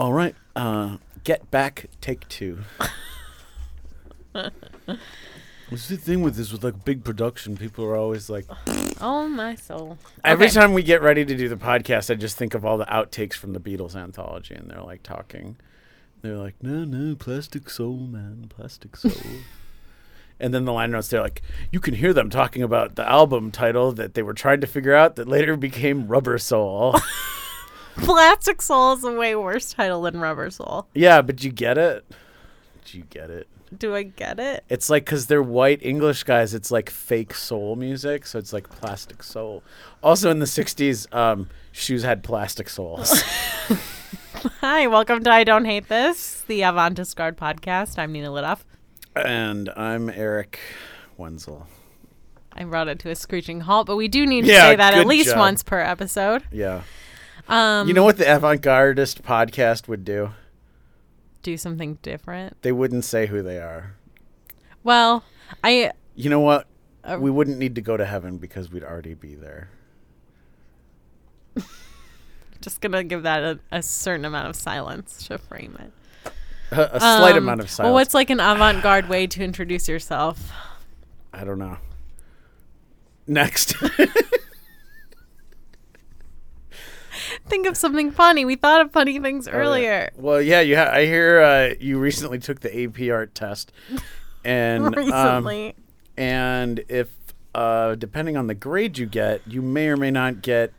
All right. Uh, get back. Take two. What's the thing with this? With like big production, people are always like. Oh my soul. Every Okay. time we get ready to do the podcast, I just think of all the outtakes from the Beatles anthology, and they're like talking. They're like, "No, no, plastic soul, man, plastic soul." and then the line notes, they're like, "You can hear them talking about the album title that they were trying to figure out that later became Rubber Soul." Plastic Soul is a way worse title than Rubber Soul. yeah, but you get it. Do you get it? Do I get it? It's like because they're white English guys, it's like fake soul music, so it's like plastic soul. Also in the '60s, um, shoes had plastic soles. Hi, welcome to I Don't Hate This, the Avant-Gardist podcast. I'm Nina Lidoff. and I'm Eric Wenzel. I brought it to a screeching halt, but we do need to Yeah, say that at least job. once per episode. Yeah. Um, you know what the avant-gardist podcast would do? do something different. They wouldn't say who they are. Well, I You know what? Uh, we wouldn't need to go to heaven because we'd already be there. just gonna give that a, a certain amount of silence to frame it. A, a slight Um, amount of silence. Well, what's like an avant-garde way to introduce yourself? I don't know. Next. Think of something funny. We thought of funny things Oh, earlier. Well, yeah, you ha- I hear uh, you recently took the AP art test, and um, and if uh, depending on the grade you get, you may or may not get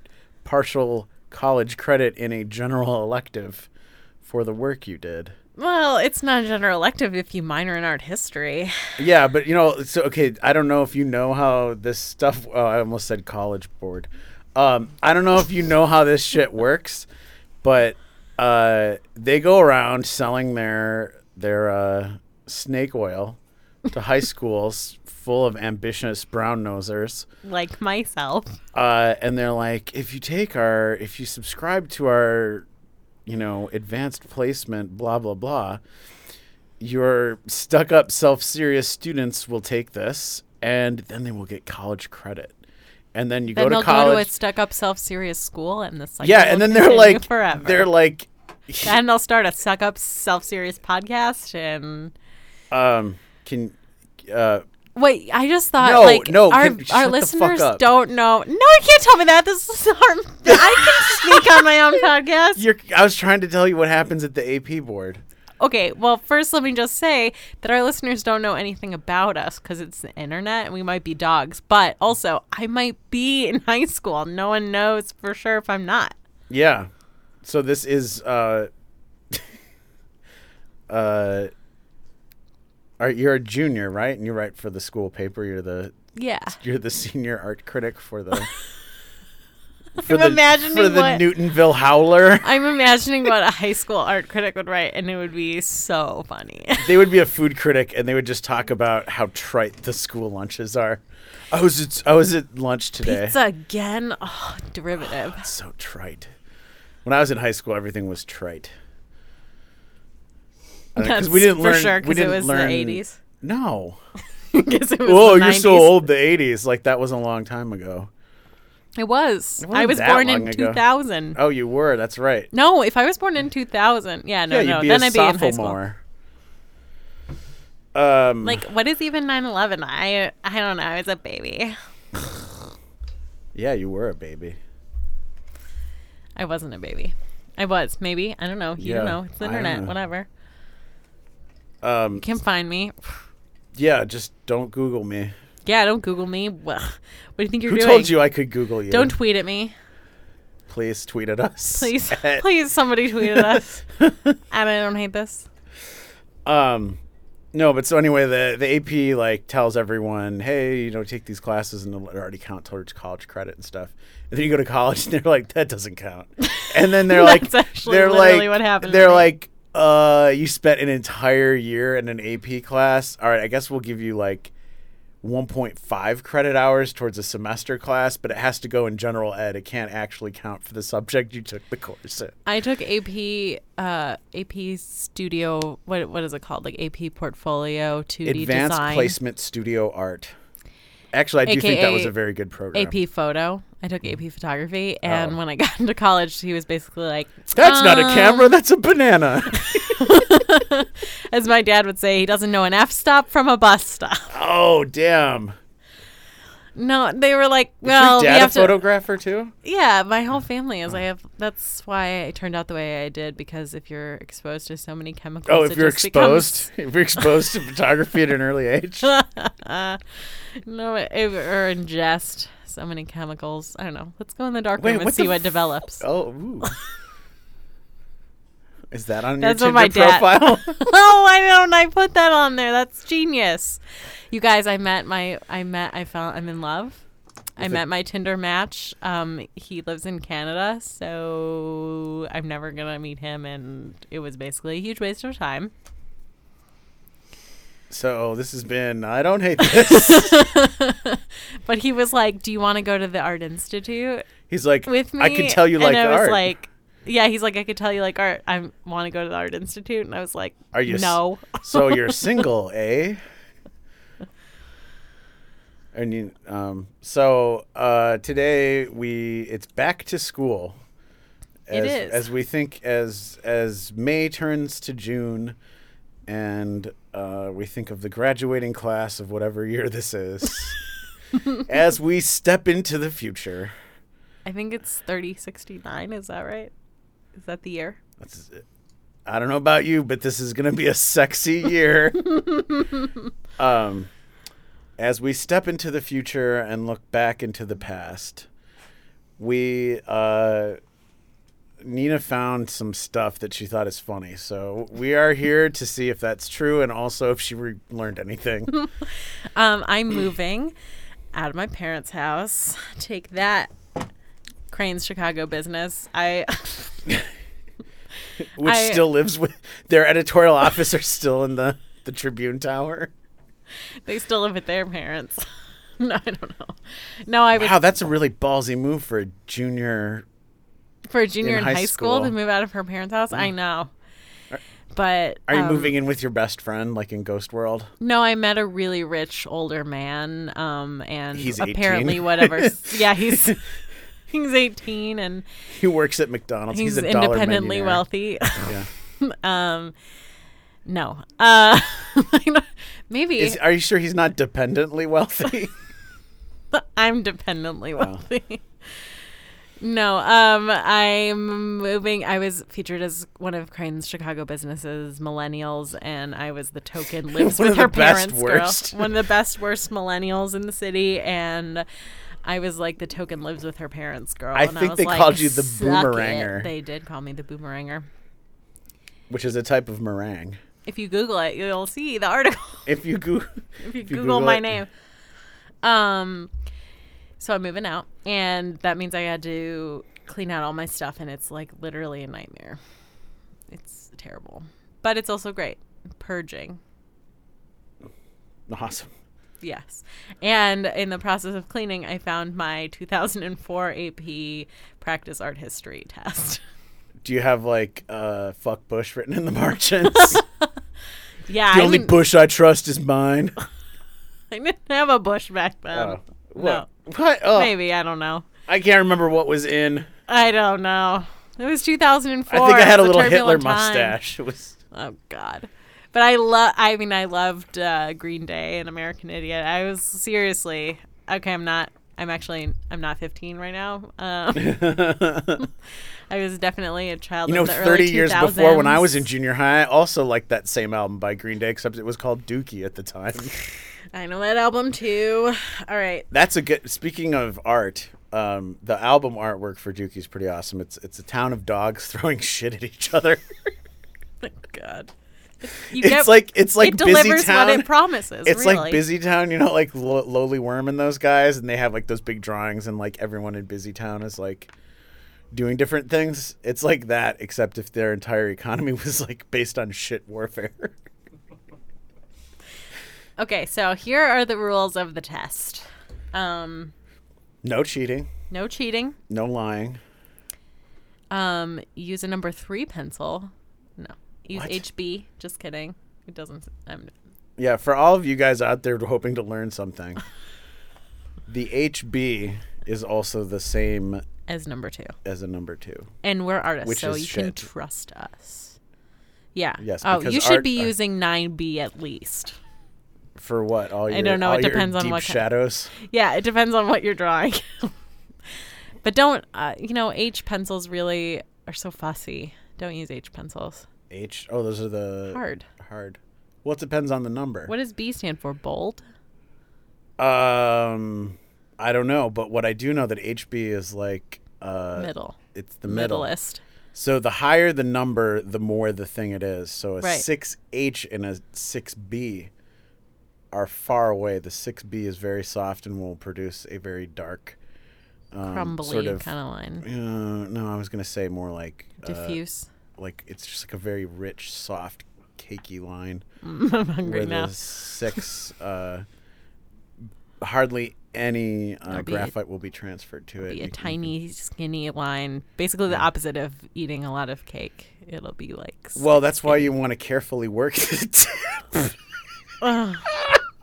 partial college credit in a general elective for the work you did. well, it's not a general elective if you minor in art history. Yeah, but you know, so okay, I don't know if you know how this stuff. Oh, I almost said college board. Um, I don't know if you know how this shit works, but uh, they go around selling their their uh, snake oil to high schools full of ambitious brown nosers. Like myself. uh, and they're like, if you take our, if you subscribe to our, you know, advanced placement, blah blah blah, your stuck-up, self-serious students will take this, and then they will get college credit, and then you Then go to go to a college. stuck-up, self-serious school, and the cycle yeah, and then they're like, forever. they're like, and they'll start a suck-up, self-serious podcast. And um, can, uh, wait, I just thought No, like no, our our listeners don't know. No, you can't tell me that. This is our. I can speak on my own podcast. you're. I was trying to tell you what happens at the AP board. Okay, well, first let me just say that our listeners don't know anything about us because it's the internet and we might be dogs. But also, I might be in high school. No one knows for sure if I'm not. Yeah. So this is uh uh are you're a junior, right? And you write for the school paper. You're the Yeah. you're the senior art critic for the for I'm the imagining for the what- Newtonville Howler. I'm imagining what a high school art critic would write, and it would be so funny. they would be a food critic and they would just talk about how trite the school lunches are. Oh, I was at, oh, I was at lunch today. Pizza again? Oh, derivative. So trite. When I was in high school, everything was trite. Uh, because we didn't for learn. sure we because it didn't was learn, the 80s. No. Because it was Oh, you're so old. The '80s, like that was a long time ago. It was. It I was born in ago. 2000. Oh, you were. That's right. No, if I was born in 2000, yeah, no, yeah, no, then a I'd be in high school. sophomore. Um, Like, what is even 9/11? I I don't know. I was a baby. yeah, you were a baby. I wasn't a baby. I was maybe. I don't know. You don't know. It's the internet. Whatever. Um, You can find me. yeah, just don't Google me. Yeah, don't Google me. Well, what do you think you're doing? Who doing? told you I could Google you? Don't tweet at me, please tweet at us. please. At- please, somebody tweet at us. and I don't hate this. Um, no, but so anyway, the the AP like tells everyone, hey, you know, take these classes and it'll already count towards college credit and stuff. And then you go to college and they're like, that doesn't count. And then they're like, they're like, what happened They're like, uh, you spent an entire year in an AP class. All right, I guess we'll give you like 1.5 credit hours towards a semester class, but it has to go in general ed. It can't actually count for the subject you took the course in. I took AP uh AP Studio. What what is it called? Like AP Portfolio 2D Advanced Design. Placement Studio Art. Actually, I do think that was a very good program. AP photo. I took AP photography, and Oh. when I got into college, he was basically like, That's not a "Um," camera. That's a banana. As my dad would say, he doesn't know an f stop from a bus stop. oh damn. No, they were like, Is well, your we dad a have to. photographer too? Yeah, my whole family is. I oh. have. That's why I turned out the way I did because if you're exposed to so many chemicals, Oh, if you're exposed, if you're exposed to photography at an early age. no, it, or ingest so many chemicals. I don't know. Let's go in the dark Wait, room and see what f- develops. Oh, ooh. Is that on That's your Tinder my dad- profile? oh, why don't I put that on there? That's genius. You guys, I met my, I met, I found, I'm in love. I a- met my Tinder match. Um, he lives in Canada, so I'm never gonna meet him, and it was basically a huge waste of time. so this has been. I don't hate this. But he was like, "Do you want to go to the art institute He's like, with me?" I can tell you and like I was art. like, "Yeah." He's like, "I could tell you like art. I want to go to the art institute," and I was like, Are you s- No. so you're single, eh? And you, um, so uh, today we it's back to school. It As, is. as we think as as May turns to June, and uh, we think of the graduating class of whatever year this is. as we step into the future, I think it's thirty sixty nine. Is that right? Is that the year? That's I don't know about you, but this is gonna be a sexy year. um, as we step into the future and look back into the past, we uh, Nina found some stuff that she thought is funny. So we are here to see if that's true and also if she re- learned anything. Um, I'm moving out of my parents' house. Take that, Crain's Chicago business. I which I- still lives with their editorial office are still in the the Tribune Tower. they still live with their parents. no, I don't know. No, I was Wow, that's a really ballsy move for a junior for a junior in in, high high, school, to move out of her parents' house. I know. But Are you um, moving in with your best friend, like in Ghost World? No, I met a really rich older man, um, and He's 18? apparently whatever. yeah, he's he's eighteen and He works at McDonald's. He's, he's, independently wealthy. Yeah. um, no, uh, maybe Is, are you sure he's not dependently wealthy? I'm dependently wealthy. No, um, I'm moving. I was featured as one of Crain's Chicago businesses, millennials, and I was the token lives with her best parents worst. girl, one of the best worst millennials in the city, and I was like the token lives with her parents girl. I think was they like, called you the "Suck it." boomeranger. They did call me the boomeranger. Which is a type of meringue. If you Google it, you'll see the article. If you go, if you you Google, Google my it. name. Um, so I'm moving out, and that means I had to clean out all my stuff, and it's like literally a nightmare. It's terrible, but it's also great. Purging, awesome. Yes. And in the process of cleaning, I found my 2004 AP Practice Art History test. Do you have like uh, "fuck Bush" written in the margins? yeah, the I only didn't, Bush I trust is mine. I didn't have a bush back then. Oh. no, What? What? Oh, maybe I don't know. I can't remember what was in. I don't know. It was 2004. I think I had a It's little Hitler turbulent time. mustache. It was. Oh God. But I love. I mean, I loved uh, Green Day and American Idiot. I was seriously okay. I'm not. I'm actually. I'm not 15 right now. Um, I was definitely a child. You know, of the 30 early years before when I was in junior high, I also liked that same album by Green Day, except it was called Dookie at the time. I know that album too. All right. That's a good. Speaking of art, um, the album artwork for Dookie is pretty awesome. It's it's a town of dogs throwing shit at each other. Thank God. You it's like it's like it delivers Busytown. what it promises. it's really. like Busytown, you know, like Lo- lowly worm and those guys, and they have like those big drawings, and like everyone in Busytown is like doing different things. It's like that, except if their entire economy was like based on shit warfare. Okay, so here are the rules of the test. Um, no cheating, no cheating. no lying. Um, use a number three pencil. Use What? HB. Just kidding. It doesn't. I'm, Yeah, for all of you guys out there hoping to learn something, The HB is also the same as number two. as a number two. And we're artists, so you can trust us. Yeah. Yes, Oh, you should art- be using 9B at least. For what? All your, I don't know, it depends on what kind- shadows. Yeah, it depends on what you're drawing. but don't, uh, you know, H pencils really are so fussy. Don't use H pencils. H. Oh, those are the Hard. Hard. Well, it depends on the number. What does B stand for? Bold? Um, I don't know, but what I do know that HB is like uh, Middle. It's the middle. Middleist. So the higher the number, the more the thing it is. So a Right. six H and a six B are far away. The six B is very soft and will produce a very dark, um, Crumbly sort of. kind of line. Uh, no, I was gonna say more like uh, Diffuse. Like it's just like a very rich, soft, cakey line. I'm hungry now. six uh, hardly any uh, It'll a- graphite will be transferred to it. Be a can- tiny, skinny line. Basically, the opposite of eating a lot of cake. It'll be like. Well, that's why you want to carefully work the tip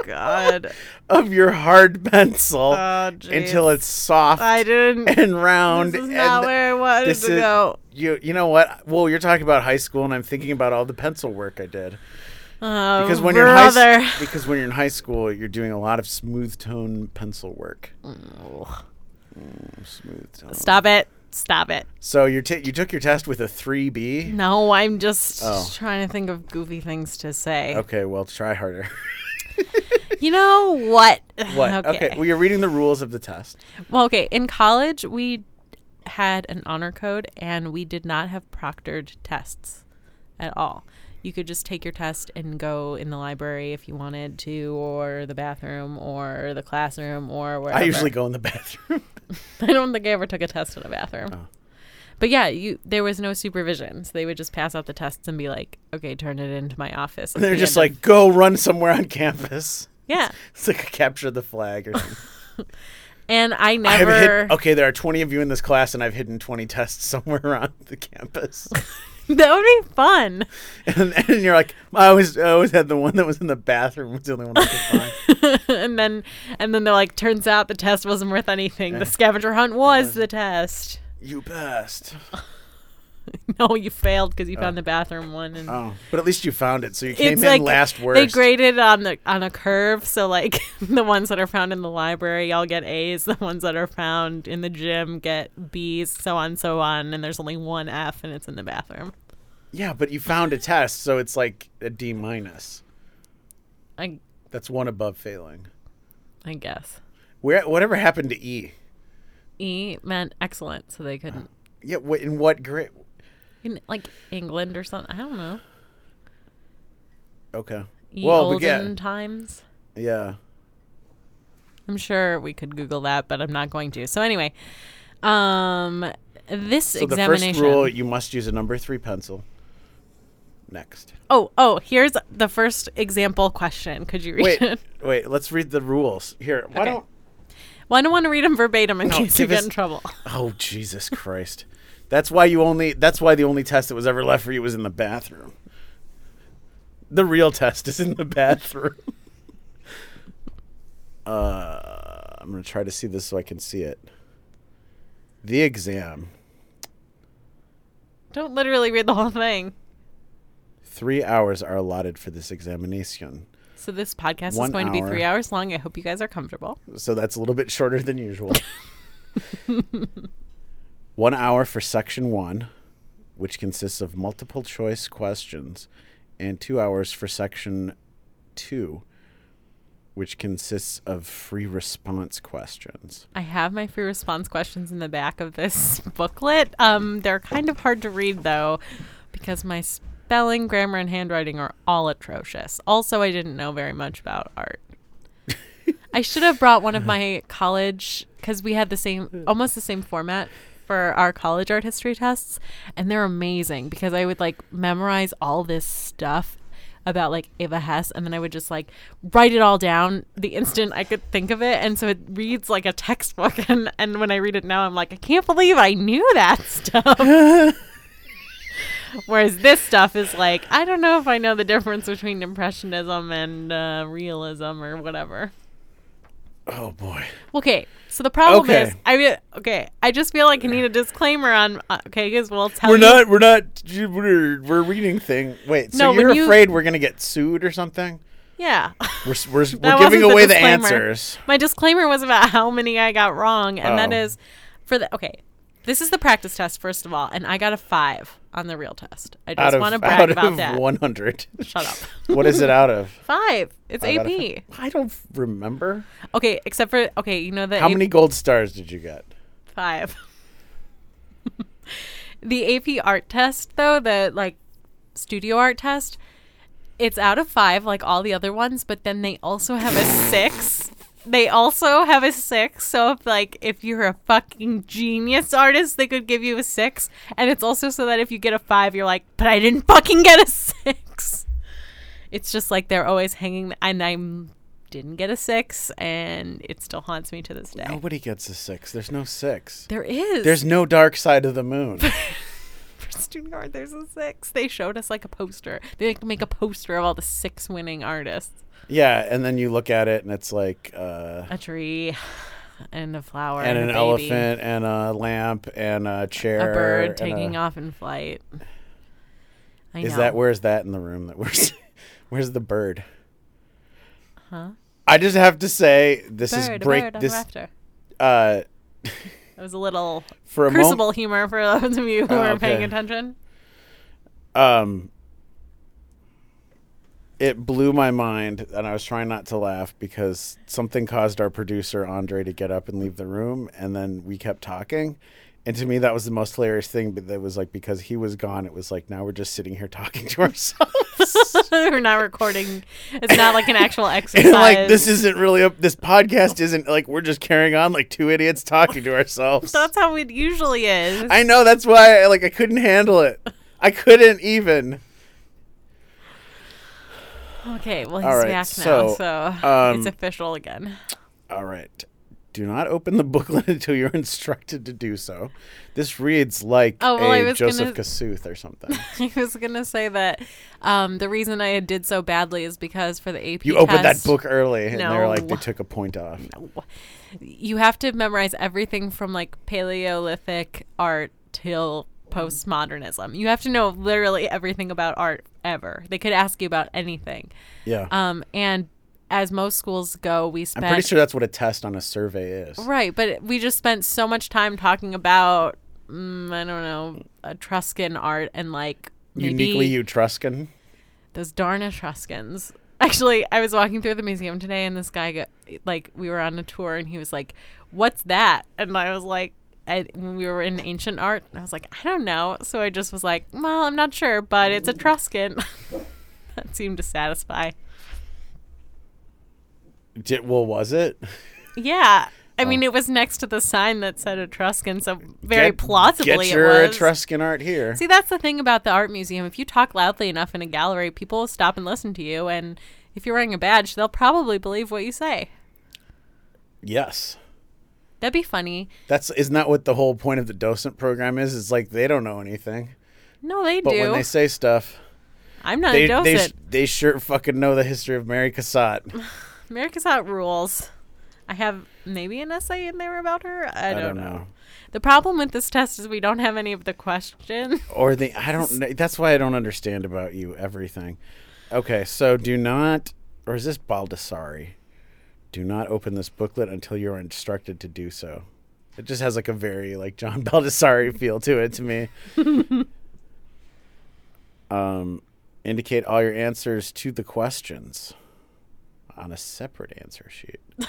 God. of your hard pencil Oh, until it's soft I didn't. and round. This is and not where I wanted to is- go. You you know what? Well, you're talking about high school, and I'm thinking about all the pencil work I did. Oh, Because when you're in high brother. because when you're in high school, you're doing a lot of smooth tone pencil work. Oh. Smooth tone. Stop it. Stop it. So you ta- you took your test with a 3B. No, I'm just Oh. trying to think of goofy things to say. Okay, well, try harder. You know what? what? Okay. Well, you're reading the rules of the test. Well, okay. In college, we had an honor code and we did not have proctored tests at all. You could just take your test and go in the library if you wanted to, or the bathroom, or the classroom, or wherever. I usually go in the bathroom. I don't think I ever took a test in a bathroom. Oh. But yeah, you there was no supervision. So they would just pass out the tests and be like, "Okay, turn it into my office." And They're the just end of- like, go run somewhere on campus. "Yeah." It's like a capture the flag or something. And I I never. hid- okay, there are 20 of you in this class, and I've hidden 20 tests somewhere around the campus. that would be fun. and, and you're like, I always, I always had the one that was in the bathroom was the only one I could find. and then and then they're like, turns out the test wasn't worth anything. The scavenger hunt was the test. You passed. No, you failed because you oh. found the bathroom one. And Oh, but at least you found it. So you came in like last worst. they graded on the on a curve. So like the ones that are found in the library, y'all get A's. The ones that are found in the gym get B's. So on, so on. And there's only one F, and it's in the bathroom. yeah, but you found a test, so it's like a D minus. I That's one above failing. I guess Where, whatever happened to E? E meant excellent, so they couldn't Yeah, wh- in what grade? in like England or something. I don't know. Okay. E Well, we olden get- times. Yeah. I'm sure we could Google that, but I'm not going to. So anyway, um, this So the first rule, you must use a number three pencil. Next. oh, oh, here's the first example question. Could you read Wait, it? wait. Let's read the rules here. Why Okay. don't? Well, I don't want to read them verbatim in No, case you get in trouble. Oh Jesus Christ! That's why you only. That's why the only test that was ever left for you was in the bathroom. The real test is in the bathroom. uh, I'm gonna try to see this so I can see it. The exam. Don't literally read the whole thing. Three hours are allotted for this examination. So this podcast One is going to be hour. three hours long. I hope you guys are comfortable. so that's a little bit shorter than usual. one hour for section one, which consists of multiple choice questions, and two hours for section two, which consists of free response questions. I have my free response questions in the back of this booklet. Um, they're kind of hard to read though, because my spelling, grammar, and handwriting are all atrocious. Also, I didn't know very much about art. I should have brought one of my college because we had the same, almost the same format for our college art history tests, and they're amazing because I would like memorize all this stuff about like Eva Hesse, and then I would just like write it all down the instant I could think of it, and so it reads like a textbook. And and when I read it now, I'm like, I can't believe I knew that stuff. Whereas this stuff is like, I don't know if I know the difference between impressionism and uh, realism or whatever. Oh boy. Okay, so the problem Okay. is, I mean, okay, I just feel like I need a disclaimer on. Uh, okay, because we'll tell We're you. not. We're not. We're, we're reading thing. Wait. So No, you're you- afraid we're gonna get sued or something? Yeah, We're we're, we're giving wasn't the away the, answers. my disclaimer was about how many I got wrong, and that Oh. is for the okay. This is the practice test, first of all, and I got a five on the real test. I just want to out brag about of that. 100. Shut up. what is it out of? Five. It's Five out of AP. I don't remember. Okay, except for okay, you know the How AP many gold stars did you get? Five. the AP art test, though, the like studio art test, it's out of five, like all the other ones, but then they also have a six. They also have a six. So if like if you're a fucking genius artist, they could give you a six. And it's also so that if you get a five, you're like, but I didn't fucking get a six. It's just like they're always hanging, and I didn't get a six, and it still haunts me to this day. Nobody gets a six. There's no six. There is. There's no dark side of the moon. for student art. There's a six. They showed us like a poster. They like make a poster of all the six winning artists. Yeah, and then you look at it and it's like uh, A tree, and a flower, and and, an elephant and a lamp and a chair. a bird taking a- off in flight. I Is know. that where's that in the room that we're where's the bird? Huh? I just have to say this Bird, is break bird this uh It was a little for a crucible humor for those of you who Oh, are paying attention. um it blew my mind and I was trying not to laugh because something caused our producer Andre to get up and leave the room and then we kept talking and to me that was the most hilarious thing but that was like because he was gone it was like now we're just sitting here talking to ourselves We're not recording. It's not like an actual exercise. and like this isn't really a this podcast isn't like we're just carrying on like two idiots talking to ourselves That's how it usually is. I know that's why I, like I couldn't handle it I couldn't even okay, well he's right, back so, now, so um, it's official again. All right. Do not open the booklet until you're instructed to do so. This reads like Oh, well, a Joseph gonna- Kosuth or something. I was gonna say that um, the reason I did so badly is because for the AP You opened that book early, and they're like, they took a point off. You have to memorize everything from like Paleolithic art till postmodernism. You have to know literally everything about art ever. They could ask you about anything. Yeah. Um, and as most schools go, we spent. I'm pretty sure that's what a test on a survey is. Right, but we just spent so much time talking about mm, I don't know Etruscan art and like Uniquely Etruscan. those darn Etruscans. Actually, I was walking through the museum today, and this guy got like we were on a tour, and he was like, "What's that?" And I was like. I, when we were in ancient art, and I was like, I don't know. So I just was like, well, I'm not sure, but it's Etruscan. that seemed to satisfy. Did, well, was it? Yeah. I mean, Oh. it was next to the sign that said Etruscan, so very Get- plausibly Get your. Etruscan art here. See, that's the thing about the art museum. If you talk loudly enough in a gallery, people will stop and listen to you. And if you're wearing a badge, they'll probably believe what you say. yes. That'd be funny. That's isn't that what the whole point of the docent program is? It's like they don't know anything, No, they but do. when they say stuff, I'm not they a they docent. sh- they sure fucking know the history of Mary Cassatt. Mary Cassatt rules. I have maybe an essay in there about her. I don't, know. The problem with this test is we don't have any of the questions. or the I don't know. That's why I don't understand about you everything. Okay, so do not, or is this Baldessari? Do not open this booklet until you are instructed to do so. It just has like a very like John Baldessari feel to it to me. um, indicate all your answers to the questions on a separate answer sheet.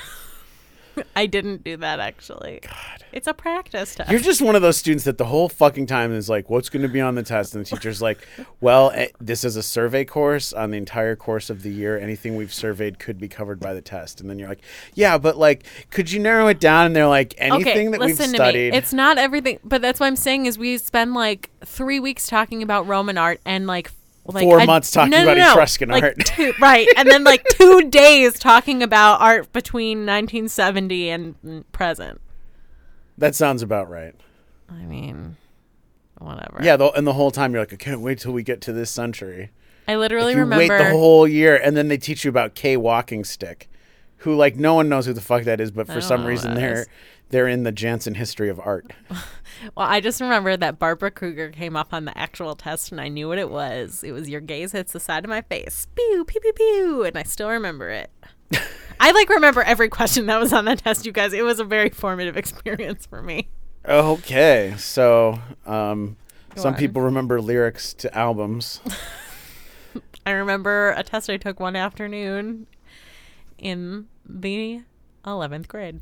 I didn't do that actually. God. It's a practice test. You're just one of those students that the whole fucking time is like, what's going to be on the test? And the teacher's like, well, eh, this is a survey course on the entire course of the year. Anything we've surveyed could be covered by the test. And then you're like, yeah, but like, could you narrow it down? And they're like, anything that we've listen to studied. Me. It's not everything, but that's what I'm saying is we spend like three weeks talking about Roman art and like. Like Four a- months talking no, no, about no. Etruscan Like, art. two- right, and then like two days talking about art between 1970 and present. that sounds about right. I mean, whatever. Yeah, the, and the whole time you're like, I can't wait till we get to this century. I literally you remember. wait the whole year, and then they teach you about Kay WalkingStick. Who like no one knows who the fuck that is, but for some reason they're they're in the Janson history of art. Well, I just remember that Barbara Kruger came up on the actual test, and I knew what it was. It was your gaze hits the side of my face, pew pew pew pew, and I still remember it. I like remember every question that was on that test, you guys. It was a very formative experience for me. Okay, so um, Go some on. people remember lyrics to albums. I remember a test I took one afternoon in the eleventh grade.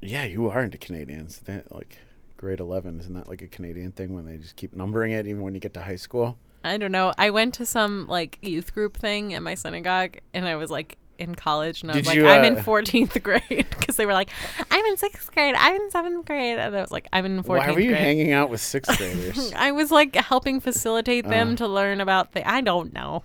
yeah, you are into Canadians. That like grade eleven isn't that like a Canadian thing when they just keep numbering it even when you get to high school? I don't know. I went to some like youth group thing at my synagogue, and I was like in college, and I was Did like, you, I'm in uh, 14th grade because they were like, I'm in sixth grade, I'm in seventh grade, and I was like, I'm in 14th Why were you grade. hanging out with sixth graders? I was like helping facilitate them Uh. to learn about the. I don't know.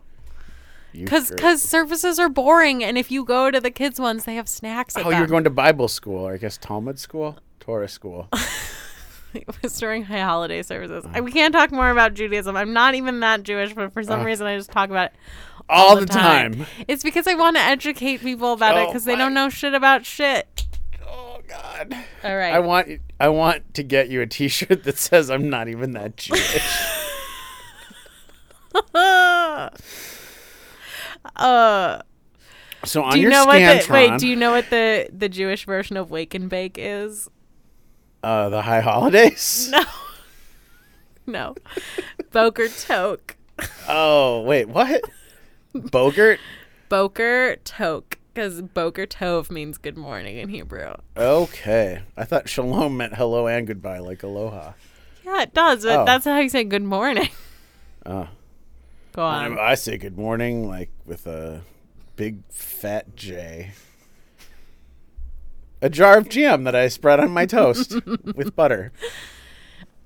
Because because services are boring, and if you go to the kids ones, they have snacks. At oh, them. you're going to Bible school, or I guess Talmud school, Torah school. it was during high holiday services. I- We can't talk more about Judaism. I'm not even that Jewish, but for some Uh. reason, I just talk about it All the time. It's because I want to educate people about it Oh because they don't know shit about shit. Oh God. All right. I want I want to get you a T-shirt that says I'm not even that Jewish. uh, So on do you your know what the wait? Do you know what the the Jewish version of wake and bake is? uh, the high holidays? No, no, Boker Toke, Oh wait, what? Bogart? Boker Toke, because Boker Tov means good morning in Hebrew. Okay, I thought shalom meant hello and goodbye, like aloha. Yeah, it does, but Oh. that's how you say good morning. Oh, Go on. I say good morning like with a big fat J. A jar of jam that I spread on my toast with butter.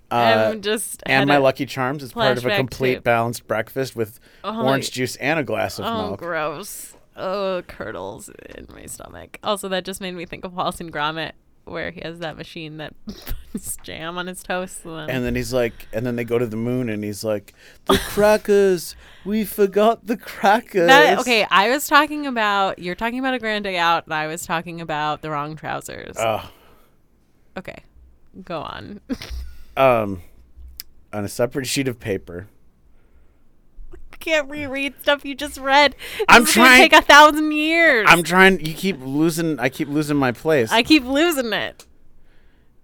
Uh, I'm just and my Lucky Charms is part of a complete to- balanced breakfast with Oh, orange juice and a glass of milk. Oh, milk. gross. Oh, curdles in my stomach. Also, that just made me think of Wallace and Gromit, where he has that machine that puts jam on his toast. And then, And then he's like, and then they go to the moon, and he's like, the crackers, we forgot the crackers. that, okay, I was talking about, you're talking about a grand day out, and I was talking about the wrong trousers. Oh, okay, go on. um, on a separate sheet of paper. Can't reread stuff you just read. This I'm trying- take a thousand years. I'm trying. You keep losing. I keep losing my place. I keep losing it.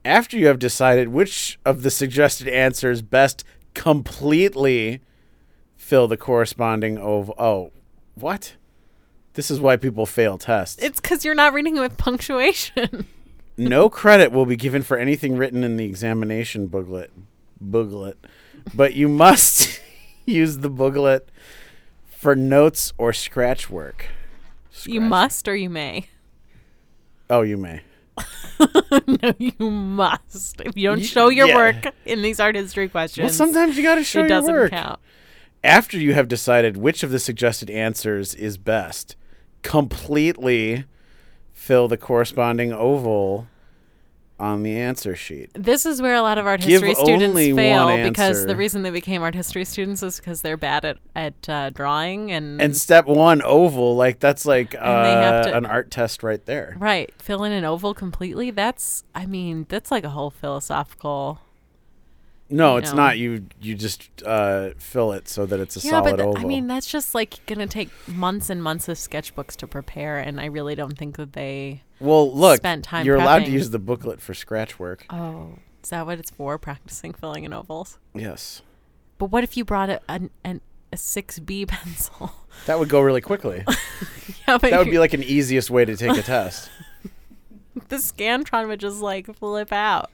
After you have decided which of the suggested answers best completely fill the corresponding of Oh, what? This is why people fail tests. It's because you're not reading it with punctuation. no credit will be given for anything written in the examination booklet. Booklet, but you must use the booklet for notes or scratch work. you must or you may. Oh, you may. no, you must. If you don't Ye- show your yeah. work in these art history questions, Well, sometimes you got to show it your doesn't work. count. After you have decided which of the suggested answers is best, completely fill the corresponding oval on the answer sheet. This is where a lot of art Give history students fail because the reason they became art history students is because they're bad at at uh, drawing and, And step one, oval, like that's like uh, to- an art test right there. right fill in an oval completely. That's I mean that's like a whole philosophical. No, it's know. not. You you just uh, fill it so that it's a yeah, solid but th- oval. I mean that's just like gonna take months and months of sketchbooks to prepare, and I really don't think that they. well, look, spent time you're allowed to use the booklet for scratch work. Oh, is that what it's for? Practicing filling in ovals. Yes, But what if you brought a an, an a six B pencil? that would go really quickly. yeah, but that would be like an easiest way to take a test. the Scantron would just like flip out.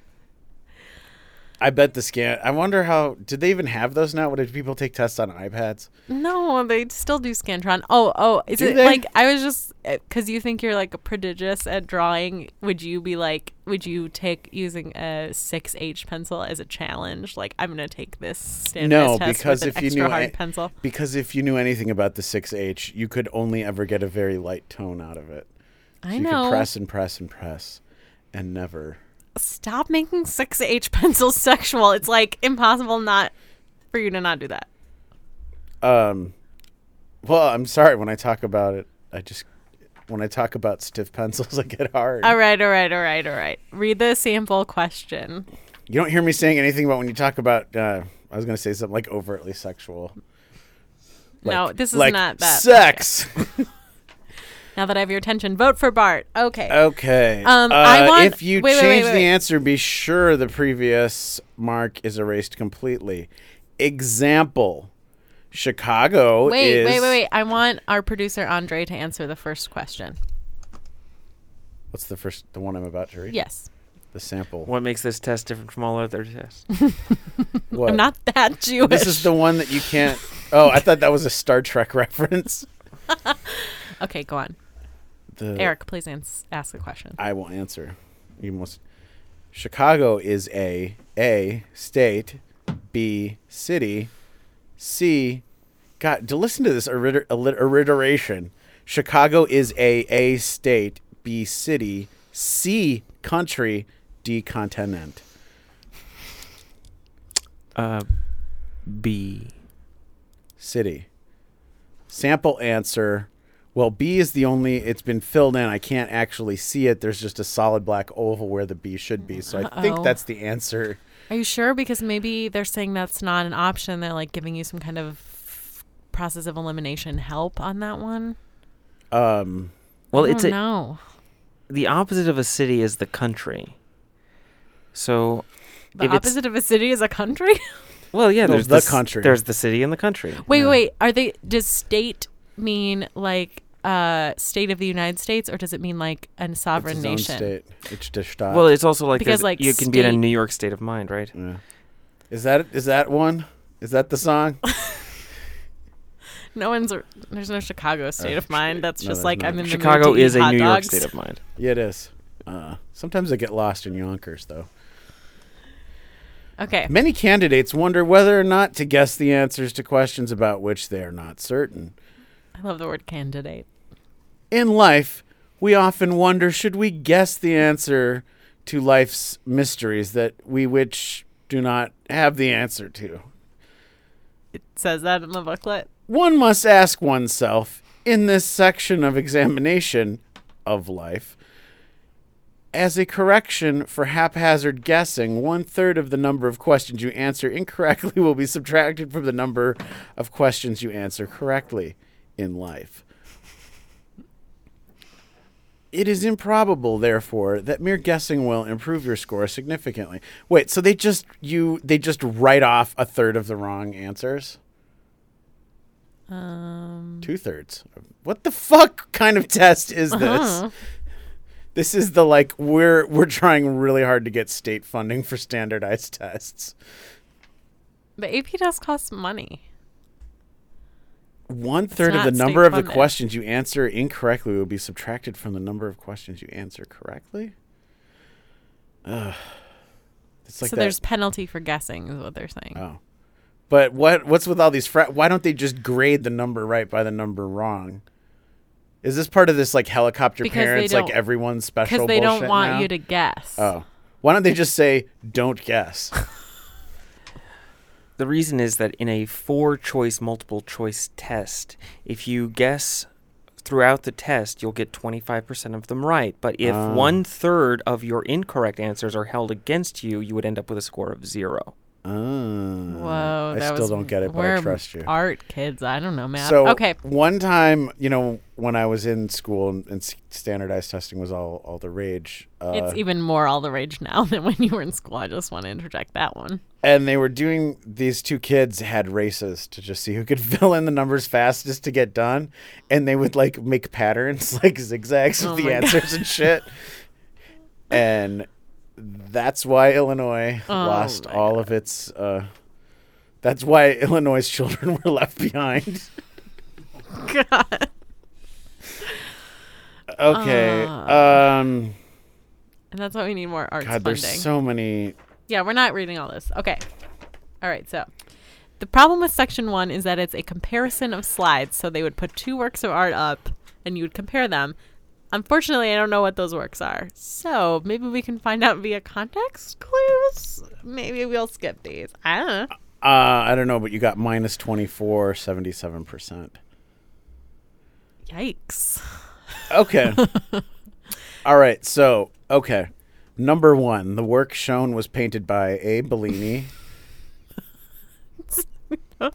I bet the scan. I wonder how. Did they even have those now? What did people take tests on iPads? No, they still do Scantron. Oh, oh, is Do it they? like I was just eh, because you think you're like prodigious at drawing? Would you be like? Would you take using a six H pencil as a challenge? Like I'm gonna take this standardized No, test because with an if you extra knew hard pencil. Because if you knew anything about the 6H, you could only ever get a very light tone out of it. So I you know. could press and press and press and never. Stop making six H pencils sexual. It's like impossible not for you to not do that. Um, well, I'm sorry when I talk about it. I just when I talk about stiff pencils, I get hard. All right, all right, all right, all right. Read the sample question. You don't hear me saying anything about when you talk about. Uh, I was going to say something like overtly sexual. no, this is like not that. Sex. Now that I have your attention, vote for Bart. Okay. okay. Um, Uh, I want- if you wait, wait, change wait, the wait. answer, be sure the previous mark is erased completely. Example: Chicago wait, is. wait, wait, wait. I want our producer Andre to answer the first question. What's the first? The one I'm about to read. Yes. The sample. What makes this test different from all other tests? What? I'm not that Jewish. This is the one that you can't. Oh, I thought that was a Star Trek reference. Okay, go on. The, Eric, please ans- ask a question. I will answer. You must. Chicago is a A state, B city, C. God, to listen to this alliter- allit- alliteration. Chicago is a A state, B city, C country, D continent. Uh, B. City. Sample answer. Well, B is the only. It's been filled in. I can't actually see it. There's just a solid black oval where the B should be. So I think Uh-oh. that's the answer. Are you sure? Because maybe they're saying that's not an option. They're like giving you some kind of process of elimination help on that one. Um, Well, I it's don't a, know. the opposite of a city is the country. So, The opposite of a city is a country. well, yeah, No, there's the s- country. There's the city and the country. wait, Yeah. wait. Are they? Does state mean like uh state of the United States, or does it mean like a sovereign it's its nation? state. It's the Staat. Well, it's also like, Because, like, you can be in a New York state of mind, right? Yeah. Is that is that one? Is that the song? No one's. There's no Chicago state Uh, of mind. That's no, just there's like not. I'm in Chicago to is a hot New York state of mind. yeah, it is. Uh, sometimes I get lost in Yonkers, though. Okay. Many candidates wonder whether or not to guess the answers to questions about which they are not certain. I love the word candidate. In life, we often wonder should we guess the answer to life's mysteries that we which do not have the answer to. It says that in the booklet. One must ask oneself in this section of examination of life. As a correction for haphazard guessing, one third of the number of questions you answer incorrectly will be subtracted from the number of questions you answer correctly in life. It is improbable, therefore, that mere guessing will improve your score significantly. Wait, so they just you they just write off a third of the wrong answers? Um. Two thirds. What the fuck kind of test is this? Uh-huh. This is the like we're we're trying really hard to get state funding for standardized tests. The AP test costs money. One third of the number of the questions you answer incorrectly will be subtracted from the number of questions you answer correctly. Ugh. It's like so that. there's penalty for guessing, is what they're saying. Oh, but what what's with all these? Fra- Why don't they just grade the number right by the number wrong? Is this part of this like helicopter Because parents, like everyone's special? Because they don't want now? you to guess. Oh, why don't they just say don't guess? The reason is that in a four choice multiple choice test, if you guess throughout the test, you'll get 25% of them right. But if Ah. one third of your incorrect answers are held against you, you would end up with a score of zero. Oh, Whoa, I still don't get it, but I trust you. Art kids, I don't know, man. So okay, one time, you know, when I was in school and, and standardized testing was all all the rage. Uh, it's even more all the rage now than when you were in school. I just want to interject that one. and they were doing these two kids had races to just see who could fill in the numbers fastest to get done and they would like make patterns like zigzags Oh with the my answers and shit and that's why illinois Oh lost all of its uh that's why illinois children were left behind God. okay Ah. um And that's why we need more arts god funding. there's so many Yeah, we're not reading all this. Okay. All right, so the problem with section one is that it's a comparison of slides. So they would put two works of art up and you would compare them. Unfortunately, I don't know what those works are. So maybe we can find out via context clues. Maybe we'll skip these. I don't know. uh i don't know but you got minus 24 77 percent Yikes. Okay. All right. So, okay. Number one, the work shown was painted by A. Bellini.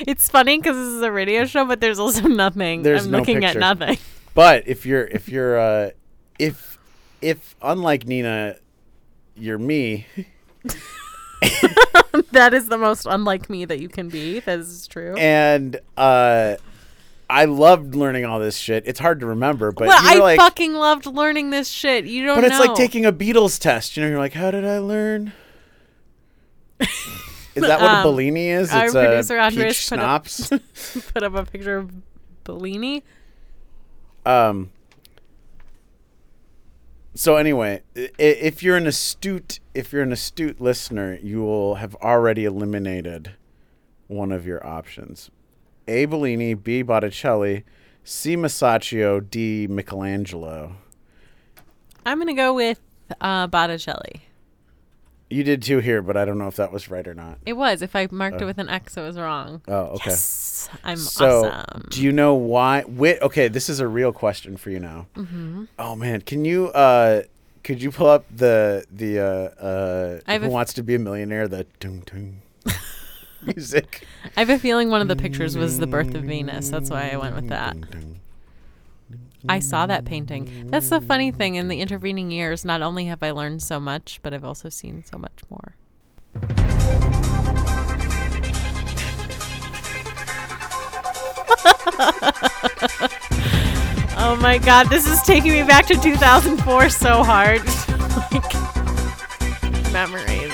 It's funny because this is a radio show, but there's also nothing. There's I'm no looking picture. at nothing. But if you're if you're uh if if unlike Nina, you're me, that is the most unlike me that you can be. That is true. and uh I loved learning all this shit. It's hard to remember, but well, I like fucking loved learning this shit. You don't But it's know. like taking a Beatles test. You know, you're like, how did I learn? Is that what Um, a Bellini is? our producer a Andres put up- put up a picture of Bellini. Um. So anyway, if you're an astute, if you're an astute listener, you will have already eliminated one of your options: A. Bellini, B. Botticelli, C. Masaccio, D. Michelangelo. I'm gonna go with uh, Botticelli. You did too here, but I don't know if that was right or not. It was. If I marked it Oh. with an X, it was wrong. Oh, okay. Yes, I'm So, awesome. do you know why? Wait, okay, this is a real question for you now. Mm-hmm. Oh man, can you? uh Could you pull up the the uh, uh Who f- Wants to Be a Millionaire? The tung tung music. I have a feeling one of the pictures was the birth of Venus. That's why I went with that. Dung, dung. I saw that painting. That's the funny thing. In the intervening years, not only have I learned so much, but I've also seen so much more. oh my god, this is taking me back to 2004 so hard. like, memories.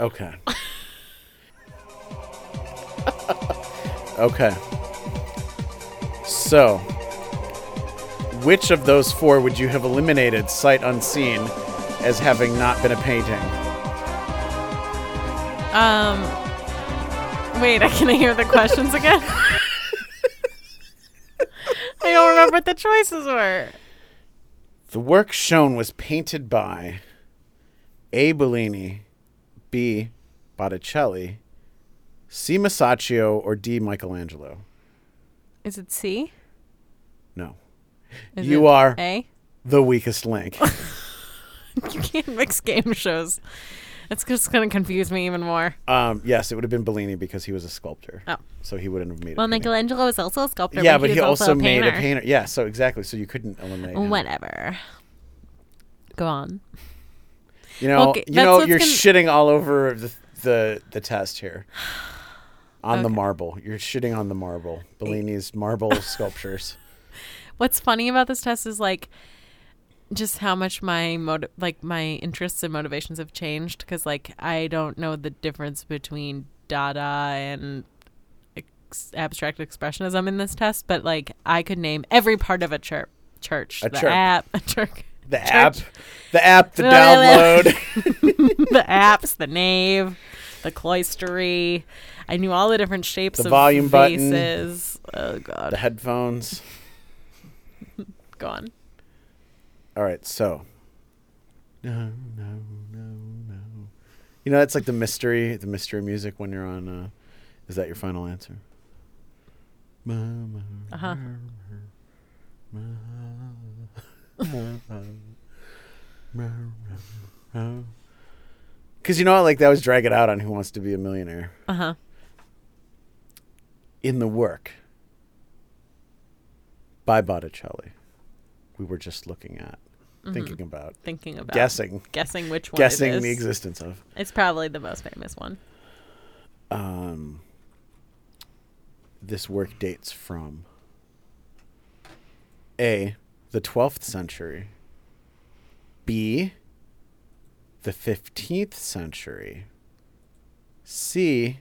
Okay. okay. So, which of those four would you have eliminated sight unseen as having not been a painting? Um, wait, I can I hear the questions again? I don't remember what the choices were. The work shown was painted by A. Bellini, B. Botticelli, C. Masaccio, or D. Michelangelo. Is it C? No. Is You it are- A. The weakest link. You can't mix game shows. It's just gonna confuse me even more. um, yes, it would have been Bellini because he was a sculptor. Oh. So he wouldn't have made Well. Michelangelo is also a sculptor. Yeah, but he, was also a made a painter. Yeah, so exactly. So you couldn't eliminate him. Whatever. Go on. You know, Okay, you know, you're gonna- shitting all over the the the test here. On the marble, you're shitting on the marble. Bellini's marble sculptures. What's funny about this test is like just how much my motive like my interests and motivations have changed because like I don't know the difference between Dada and ex- abstract expressionism in this test, but like I could name every part of a church. Church, A the chirp. app, a church, The Church. app, the app, the download, the apps, the nave, the cloistery. I knew all the different shapes The of volume button. Oh god, the headphones. go on. All right, so. No, no, no, no. You know, that's like the mystery, the mystery music when you're on. Uh, is that your final answer? Uh huh. Because you know, what, like that was drag it out on Who Wants to Be a Millionaire. Uh huh. In the work by Botticelli, we were just looking at, thinking about, Thinking about guessing, guessing which one. guessing it is. the existence of. It's probably the most famous one. Um, this work dates from A, the 12th century, B, the 15th century, C,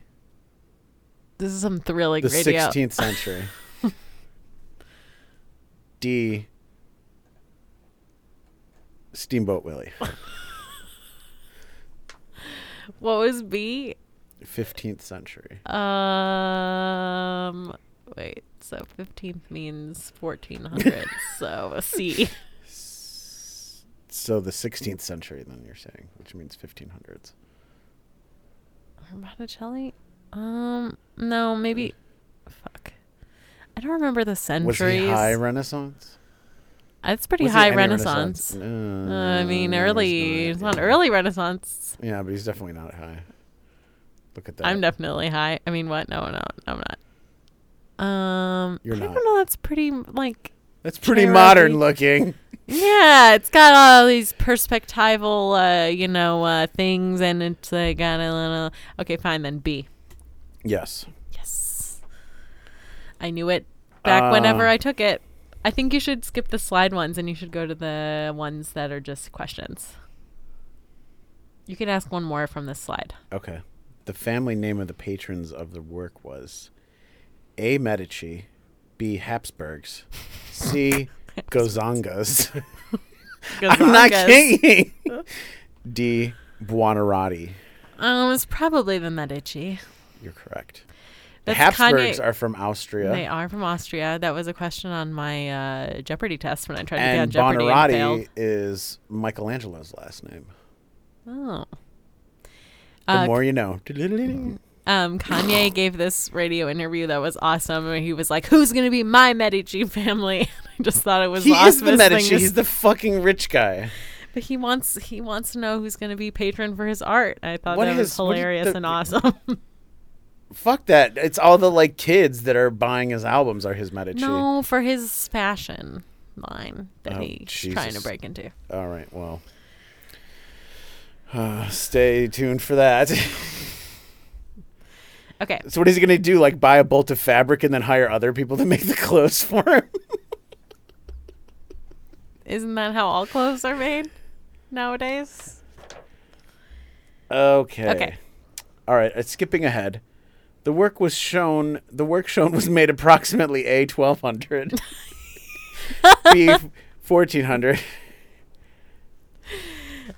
This is some thrilling the radio. 16th century, D, Steamboat Willie, What was B? 15th century. Um, wait. So fifteenth means fourteen hundred. so a C. So the 16th century, then you're saying, which means 1500s. Botticelli? Um, no, maybe. Fuck. I don't remember the centuries. Was he high Renaissance? It's pretty Was he high any Renaissance. Uh, I mean, no, early. It's not, early Renaissance. Yeah, but he's definitely not high. Look at that. I'm definitely high. I mean, what? No, no, I'm not. Um, You're I not. don't know. That's pretty like. That's pretty Cherokee. modern looking. Yeah, it's got all these perspectival, uh, you know, uh, things, and it's uh, got a little. Okay, fine then. B. Yes. Yes. I knew it back whenever Uh, I took it. I think you should skip the slide ones and you should go to the ones that are just questions. You can ask one more from this slide. Okay. The family name of the patrons of the work was A. Medici, B. Habsburgs, C. Gozangas. I'm not kidding. D. Buonarroti. Um, it's probably the Medici. You're correct. The That's Habsburgs Kanye- are from Austria. They are from Austria. That was a question on my uh, Jeopardy test when I tried to get on Jeopardy and failed. is Michelangelo's last name. Oh. The Uh, more you know. um, Kanye gave this radio interview that was awesome. Where he was like, "Who's gonna be my Medici family?" I just thought it was He the is the Medici. thing He's the fucking rich guy. But he wants he wants to know who's going to be patron for his art. I thought What that was is- what is hilarious the- and awesome. Fuck that. It's all the like kids that are buying his albums are his Medici. no, for his fashion line that Oh, he's trying to Jesus. break into. All right. Well, uh, stay tuned for that. Okay, so what is he gonna do? Like buy a bolt of fabric and then hire other people to make the clothes for him? isn't that how all clothes are made nowadays? okay. Okay. All right. Uh, skipping ahead. The work was shown. The work shown was made approximately a twelve hundred, b fourteen hundred.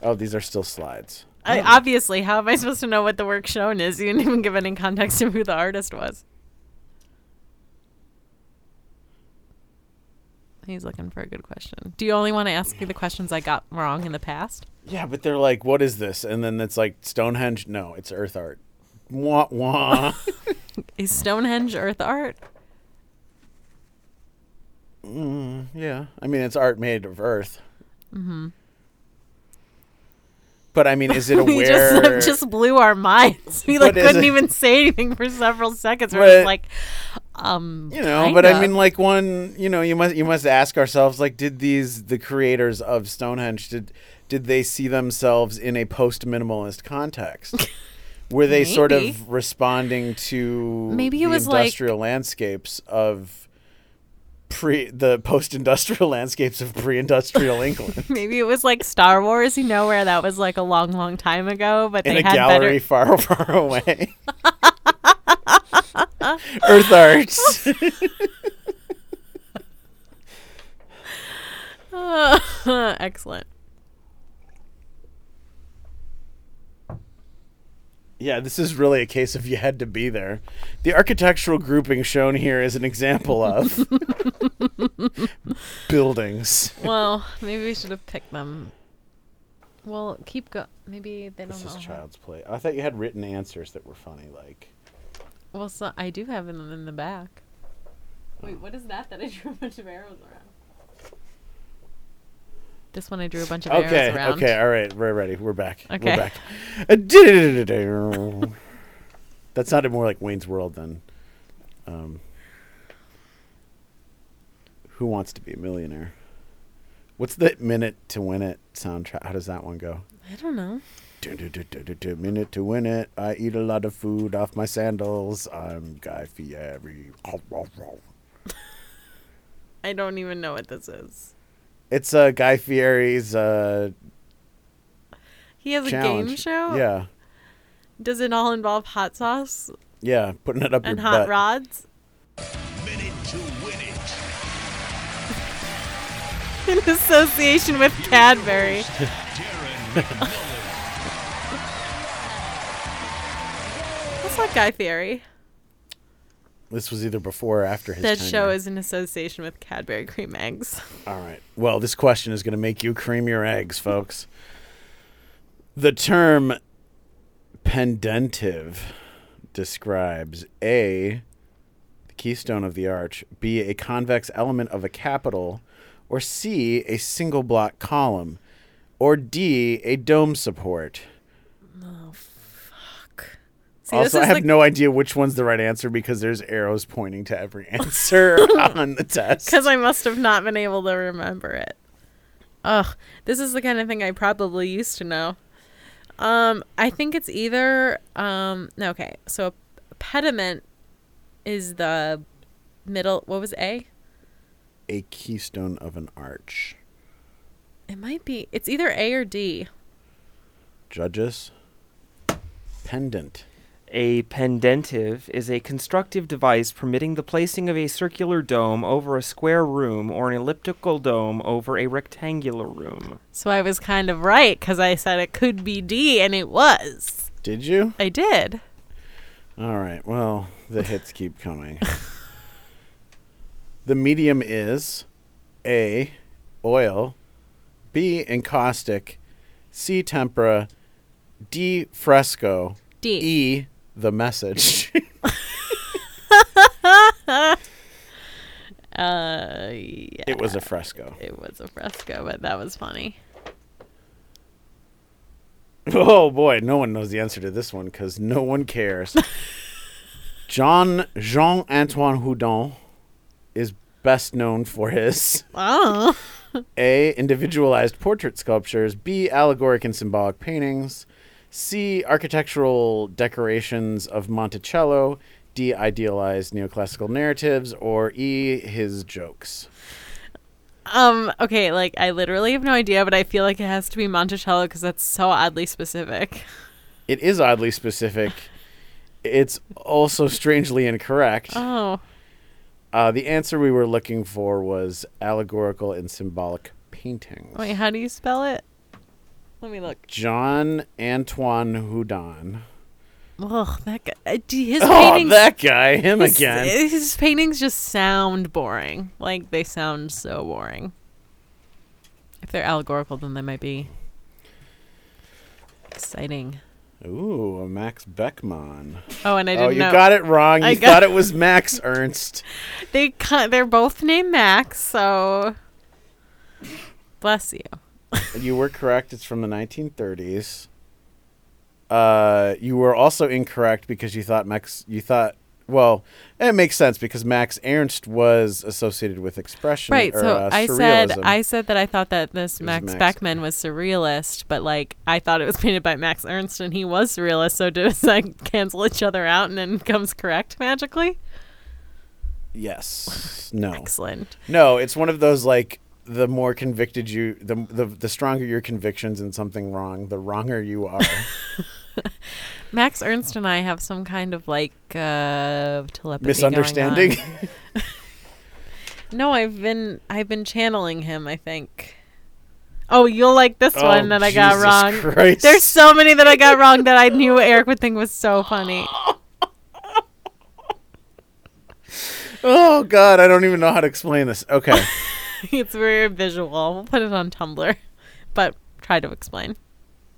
Oh, these are still slides. I, oh. obviously, how am I supposed to know what the work shown is? You didn't even give any context of who the artist was. He's looking for a good question. Do you only want to ask me the questions I got wrong in the past? Yeah, but they're like, "What is this?" And then it's like Stonehenge. No, it's Earth art. Wah wah. Is Stonehenge earth art? mm, yeah, I mean it's art made of Earth. Mm-hmm. But I mean, is it we aware? just just blew our minds. We like But couldn't even say anything for several seconds. We're just like, um, you know, but I mean, like one, you know, you must you must ask ourselves, like, did these the creators of Stonehenge did did they see themselves in a post minimalist context? Were they sort of responding to Maybe it the was like- industrial landscapes of pre the post industrial landscapes of pre industrial England? maybe it was like Star Wars. You know, where that was like a long, long time ago, but in they a had gallery better. far, far away. Earth arts. Excellent. Yeah, this is really a case of you had to be there. The architectural grouping shown here is an example of buildings. Well, maybe we should have picked them. Well, keep go. Maybe they don't This is know. child's play. I thought you had written answers that were funny, like Well, so I do have them in the back. Wait, oh. what is that? That I drew a bunch of arrows around. This one I drew a bunch of okay, arrows around. okay, all right, we're ready. We're back. Okay. We're back. Uh, that sounded more like Wayne's World than um, Who Wants to Be a Millionaire. What's the minute to win it soundtrack? How does that one go? I don't know. Minute to win it. I eat a lot of food off my sandals. I'm Guy Fieri. I don't even know what this is. It's uh, Guy Fieri's uh, He has a game show. Yeah, Does it all involve hot sauce yeah, putting it up and hot butt. rods? Minute to win it. In association with Cadbury. That's not Guy Fieri. This was either before or after his. That tenure. show is in association with Cadbury cream eggs. All right. Well, this question is going to make you cream your eggs, folks. The term pendentive describes A, the keystone of the arch, B, a convex element of a capital, or C, a single block column, or D, a dome support? See, also, I have the- no idea which one's the right answer because there's arrows pointing to every answer on the test. Because I must have not been able to remember it. Ugh, this is the kind of thing I probably used to know. Um, I think it's either um. Okay, so a pediment is the middle. What was A? a keystone of an arch. It might be. It's either A or D. Judges. Pendant. A pendentive is a constructive device permitting the placing of a circular dome over a square room or an elliptical dome over a rectangular room. So I was kind of right because I said it could be D, and it was. Did you? I did. All right. Well, the hits keep coming. the medium is A, oil, B, encaustic, C, tempera, D, fresco, D. E, the message. Uh, yeah. it was a fresco. It was a fresco, but that was funny. Oh boy, no one knows the answer to this one because no one cares. John Jean Antoine Houdon is best known for his Oh. A. Individualized portrait sculptures. B. Allegoric and symbolic paintings. C. Architectural decorations of Monticello. D. Idealized neoclassical narratives. Or E. His jokes. Um, okay, like I literally have no idea, but I feel like it has to be Monticello because that's so oddly specific. It is oddly specific. It's also strangely incorrect. Oh. Uh, the answer we were looking for was allegorical and symbolic paintings. Wait, how do you spell it? Let me look. John Antoine Houdon. Ugh, that guy. uh, His Oh, paintings. that guy, him his, again. His paintings just sound boring. Like they sound so boring. If they're allegorical, then they might be exciting. Ooh, a Max Beckmann. Oh, and I Oh, didn't Oh, you know got it wrong. You thought it was Max Ernst. they they're both named Max, so bless you. You were correct. It's from the 1930s. Uh, you were also incorrect because you thought Max. You thought well, it makes sense because Max Ernst was associated with expression. Right. or, So uh, I said. I said that I thought that this Max, Max. Beckmann was surrealist, but like I thought it was painted by Max Ernst and he was surrealist. So does like cancel each other out and then comes correct magically? yes. No. Excellent. No. It's one of those like the more convicted you, the the the stronger your convictions in something wrong, the wronger you are. Max Ernst and I have some kind of like uh telepathy. Misunderstanding. No, I've been I've been channeling him. I think. Oh, you'll like this Oh, one that I got wrong. Christ. There's so many that I got wrong that I knew Eric would think was so funny. oh God, I don't even know how to explain this. Okay. it's very visual. We'll put it on Tumblr, but try to explain.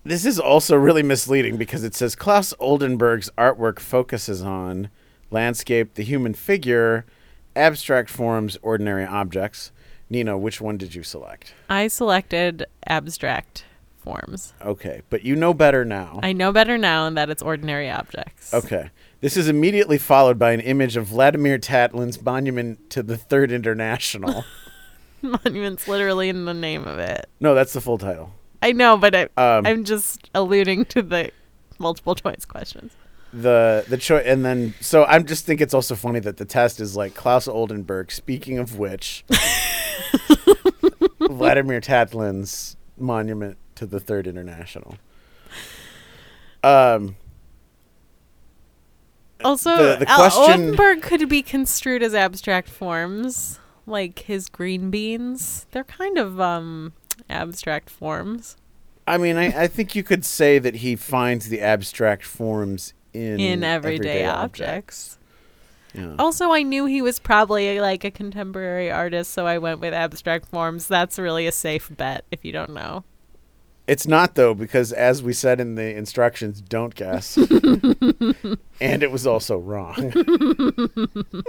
This is also really misleading because it says Claes Oldenburg's artwork focuses on landscape, the human figure, abstract forms, ordinary objects. Nina, which one did you select? I selected abstract forms. Okay, but you know better now. I know better now and that it's ordinary objects. Okay. This is immediately followed by an image of Vladimir Tatlin's monument to the Third International. Monument's literally in the name of it. no, that's the full title. I know, but I, Um, I'm just alluding to the multiple choice questions. the the choice and then so I am just think it's also funny that the test is like Claes Oldenburg. Speaking of which, Vladimir Tatlin's monument to the Third International. Um, Also, the- the question- Oldenburg could be construed as abstract forms, like his green beans. They're kind of um abstract forms I mean, I, I think you could say that he finds the abstract forms in in everyday, objects. Yeah. Also, I knew he was probably like a contemporary artist, so I went with abstract forms. That's really a safe bet if you don't know. It's not though because as we said in the instructions, don't guess. and it was also wrong.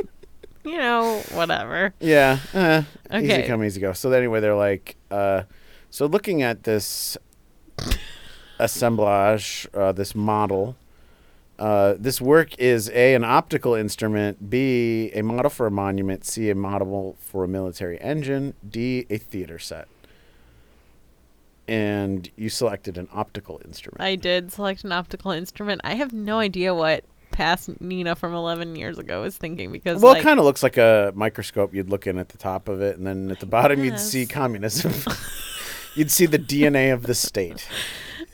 You know, whatever. yeah. Uh, Easy Okay. come, easy go. So anyway, they're like, uh, so looking at this assemblage, uh, this model. Uh, this work is A, an optical instrument, B, a model for a monument, C, a model for a military engine, D, a theater set. And you selected an optical instrument. I did select an optical instrument. I have no idea what past Nina from 11 years ago was thinking because well, like, it kind of looks like a microscope. You'd look in at the top of it, and then at the bottom, you'd see communism. you'd see the DNA of the state.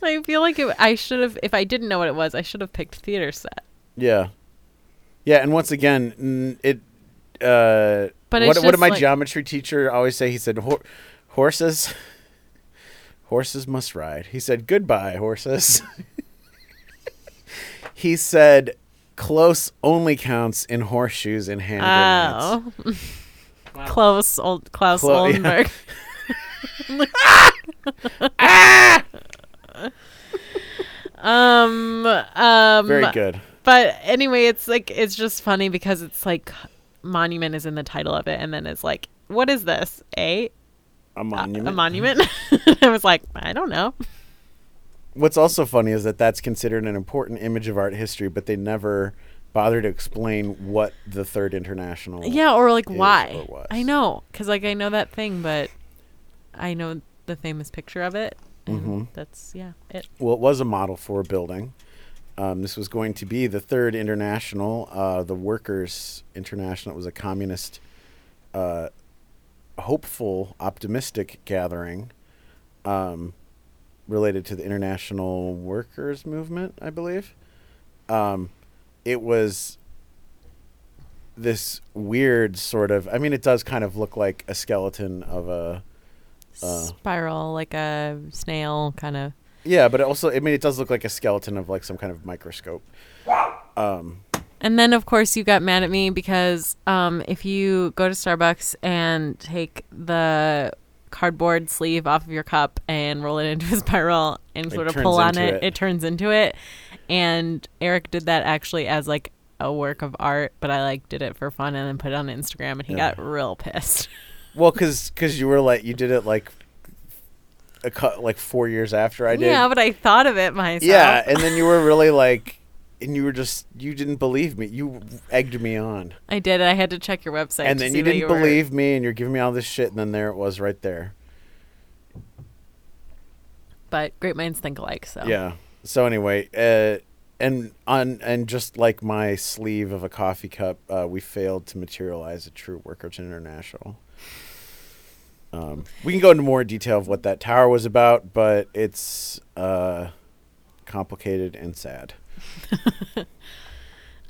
I feel like it, I should have if I didn't know what it was, I should have picked theater set. Yeah, yeah, and once again, it. Uh, But what, what did my like- geometry teacher always say? He said, Hor- "Horses, horses must ride." He said, "Goodbye, horses." he said, "Close only counts in horseshoes and hand grenades." Oh, close old Klaus Clo- yeah. Oldenburg. um, um, Very good. But anyway, it's like it's just funny because it's like monument is in the title of it, and then it's like, what is this? A A monument. a monument? I was like, I don't know. What's also funny is that that's considered an important image of art history, but they never bother to explain what the Third International. Yeah, or like why? or was. I know, because like I know that thing, but I know the famous picture of it. And Mhm. That's yeah, it. Well, it was a model for a building. Um, this was going to be the Third International, uh, the Workers' International. It was a communist, uh, hopeful, optimistic gathering um, related to the international workers' movement, I believe. Um, it was this weird sort of. I mean, it does kind of look like a skeleton of a. Uh, Spiral like a snail kind of. Yeah, but it also, I mean, it does look like a skeleton of like some kind of microscope. Um, And then, of course, you got mad at me because um, if you go to Starbucks and take the cardboard sleeve off of your cup and roll it into a spiral and It sort of pull on it, it. it turns into it. And Eric did that actually as like a work of art, but I like did it for fun and then put it on Instagram, and he Yeah. got real pissed. well, cuz because you were like, you did it like a cut like four years after I did. Yeah, but I thought of it myself. Yeah, and then you were really like, and you were just, you didn't believe me. You egged me on. I did. I had to check your website, and to then you didn't were- believe me, and you're giving me all this shit, and then there it was right there. But great minds think alike. So Yeah. So anyway, uh, and on and just like my sleeve of a coffee cup, uh, we failed to materialize a true Workers International. Um, we can go into more detail of what that tower was about, but it's uh, complicated and sad.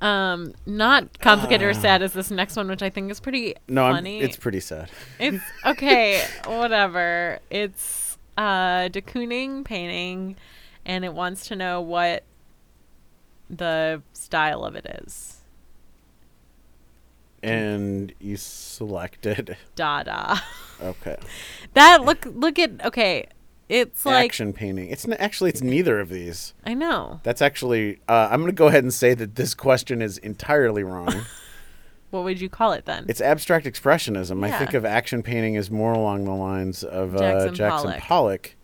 Um, not complicated or sad as this next one, which I think is pretty. No, I'm, it's pretty sad. It's okay, whatever. It's uh de Kooning painting and it wants to know what the style of it is. And you selected Dada. okay That look look at okay. It's like action painting. It's n- actually it's neither of these. I know. That's actually uh, I'm going to go ahead and say that this question is entirely wrong. What would you call it then? It's abstract expressionism. I think of action painting as more along the lines of uh, Jackson Jackson Pollock.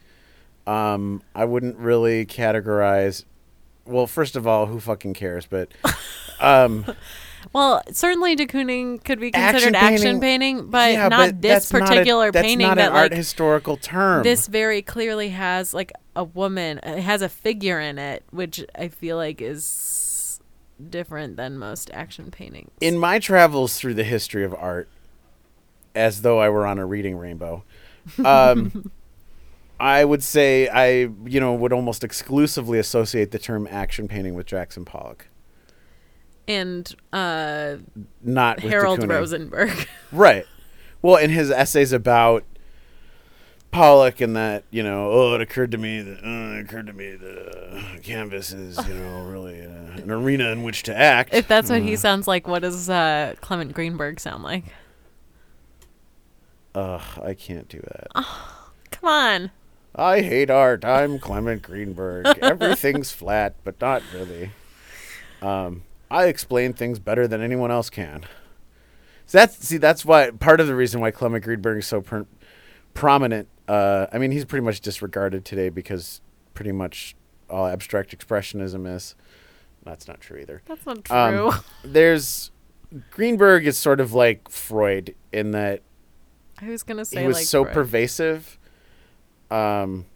Pollock. Um, I wouldn't really categorize. Well, first of all, who fucking cares? But um, well, certainly de Kooning could be considered action, painting- painting, but yeah, not but this that's not a- particular that's painting not that an art like historical term. this very clearly has like a woman it has a figure in it which i feel like is different than most action paintings. In my travels through the history of art, as though I were on a reading rainbow, um, I would say I, you know, would almost exclusively associate the term action painting with Jackson Pollock, and uh not with harold rosenberg Right. Well, in his essays about Pollock and that, you know, oh, it occurred to me that uh, it occurred to me that uh, canvas is, you know, really uh, an arena in which to act. if that's what he Uh, sounds like what does uh clement greenberg sound like Ugh, I can't do that. Oh, come on I hate art. I'm Clement Greenberg. Everything's flat, but not really. Um, I explain things better than anyone else can. So that's see, that's why part of the reason why Clement Greenberg is so pr- prominent. Uh, I mean, he's pretty much disregarded today because pretty much all abstract expressionism is. That's not true either. That's not Um, true. there's Greenberg is sort of like Freud in that I was gonna say he was like so Freud, pervasive. Um,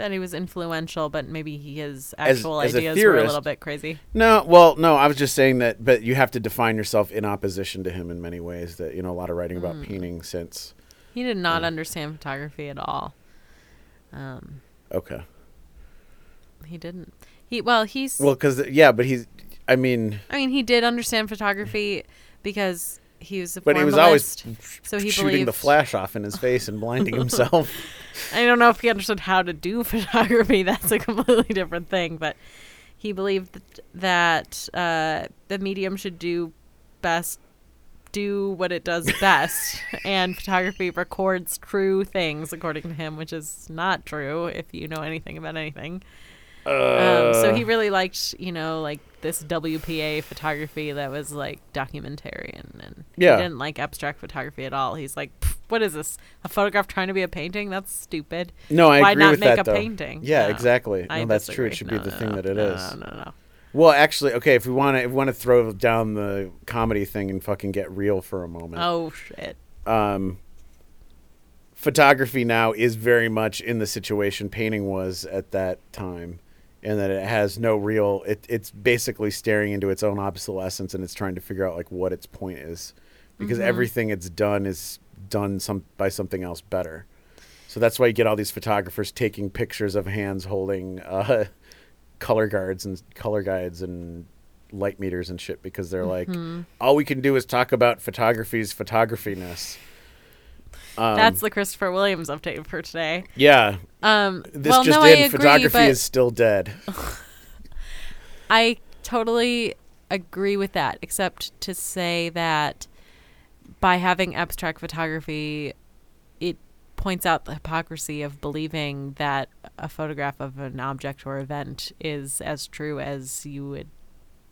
that he was influential, but maybe his As- actual as a ideas were a little bit crazy. no, well, no, I was just saying that, but you have to define yourself in opposition to him in many ways. That you know, a lot of writing about Mm. painting since. He did not understand photography at all. Um, Okay, he didn't. He well, he's. well, because yeah, but he's. I mean, I mean, he did understand photography because he was a but he was always so he shooting the flash off in his face and blinding himself. I don't know if he understood how to do photography. That's a completely different thing. But he believed that, that uh, the medium should do best, do what it does best, and photography records true things, according to him, which is not true if you know anything about anything. Um, so he really liked, you know, like this WPA photography that was like documentarian, and Yeah. he didn't like abstract photography at all. He's like, what is this? A photograph trying to be a painting? That's stupid. no, I Why agree not with make that a though. painting? Yeah, No, exactly. I no, that's true. It should No, be the no, thing that it is. No, no, no. Well, actually, okay. If we want to, we want to throw down the comedy thing and fucking get real for a moment, Oh shit. um, photography now is very much in the situation painting was at that time, and that it has no real. It, it's basically staring into its own obsolescence, and it's trying to figure out like what its point is, because everything it's done is done some by something else better. So that's why you get all these photographers taking pictures of hands holding uh, color guards and color guides and light meters and shit because they're like, all we can do is talk about photography's photography-ness. Um, That's the Christopher Williams update for today. yeah. Um, This well, just no, I in. agree, photography is still dead. I totally agree with that, except to say that by having abstract photography, it points out the hypocrisy of believing that a photograph of an object or event is as true as you would.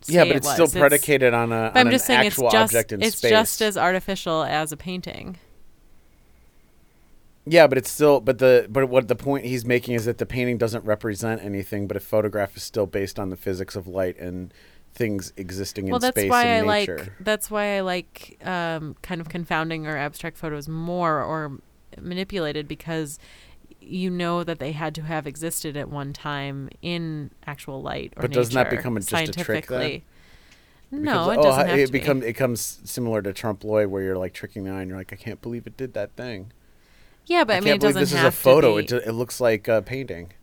Say yeah, but it it's was. still predicated on a. On I'm just an saying it's just object in it's space. just as artificial as a painting. Yeah, but it's still but the but what the point he's making is that the painting doesn't represent anything, but a photograph is still based on the physics of light and things existing in well, that's space why I nature. like that's why I like um, kind of confounding or abstract photos more or manipulated because you know that they had to have existed at one time in actual light or But doesn't that become a- just a trick then? No, it oh, doesn't have it to be. becomes it comes similar to trompe l'oeil, where you're like tricking the eye, and you're like, I can't believe it did that thing. Yeah, but I, I, mean, it doesn't this is a photo. It, it looks like a painting.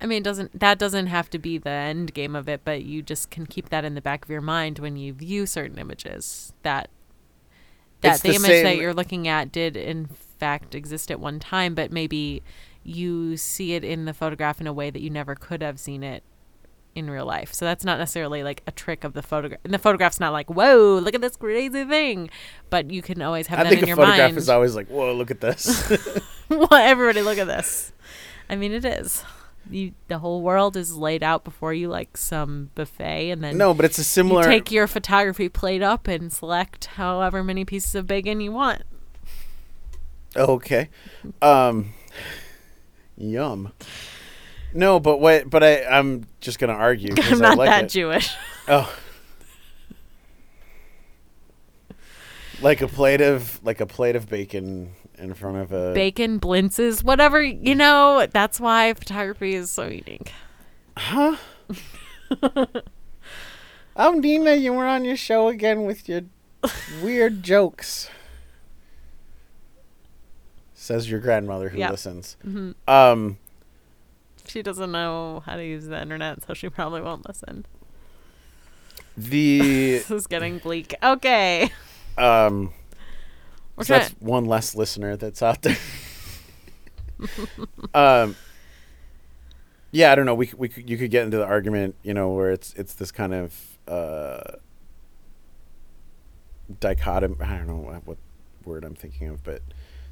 I mean, it doesn't that doesn't have to be the end game of it, but you just can keep that in the back of your mind when you view certain images. That that It's the, the image that you're looking at did in fact exist at one time, but maybe you see it in the photograph in a way that you never could have seen it in real life. So that's not necessarily like a trick of the photograph. And the photograph's not like, "Whoa, look at this crazy thing," but you can always have I that think in a your photograph mind. is always like, whoa, look at this. well, everybody look at this. I mean, it is. You, the whole world is laid out before you like some buffet, and then no, but it's a you similar. take your photography plate up and select however many pieces of bacon you want. Okay. Um Yum. No, but what but I I'm just going to argue I'm not like that it. Jewish. Oh. Like a plate of like a plate of bacon in front of a Bacon, blintzes, whatever, you know, that's why photography is so unique. Huh? oh, Nina, you were on your show again with your weird jokes. Says your grandmother who Yeah. listens. hmm Um She doesn't know how to use the internet, so she probably won't listen. the This is getting bleak. Okay. um We're so that's one less listener that's out there. um, yeah, I don't know. We we could, you could get into the argument, you know, where it's it's this kind of uh, dichotomy. I don't know what, what word I'm thinking of, but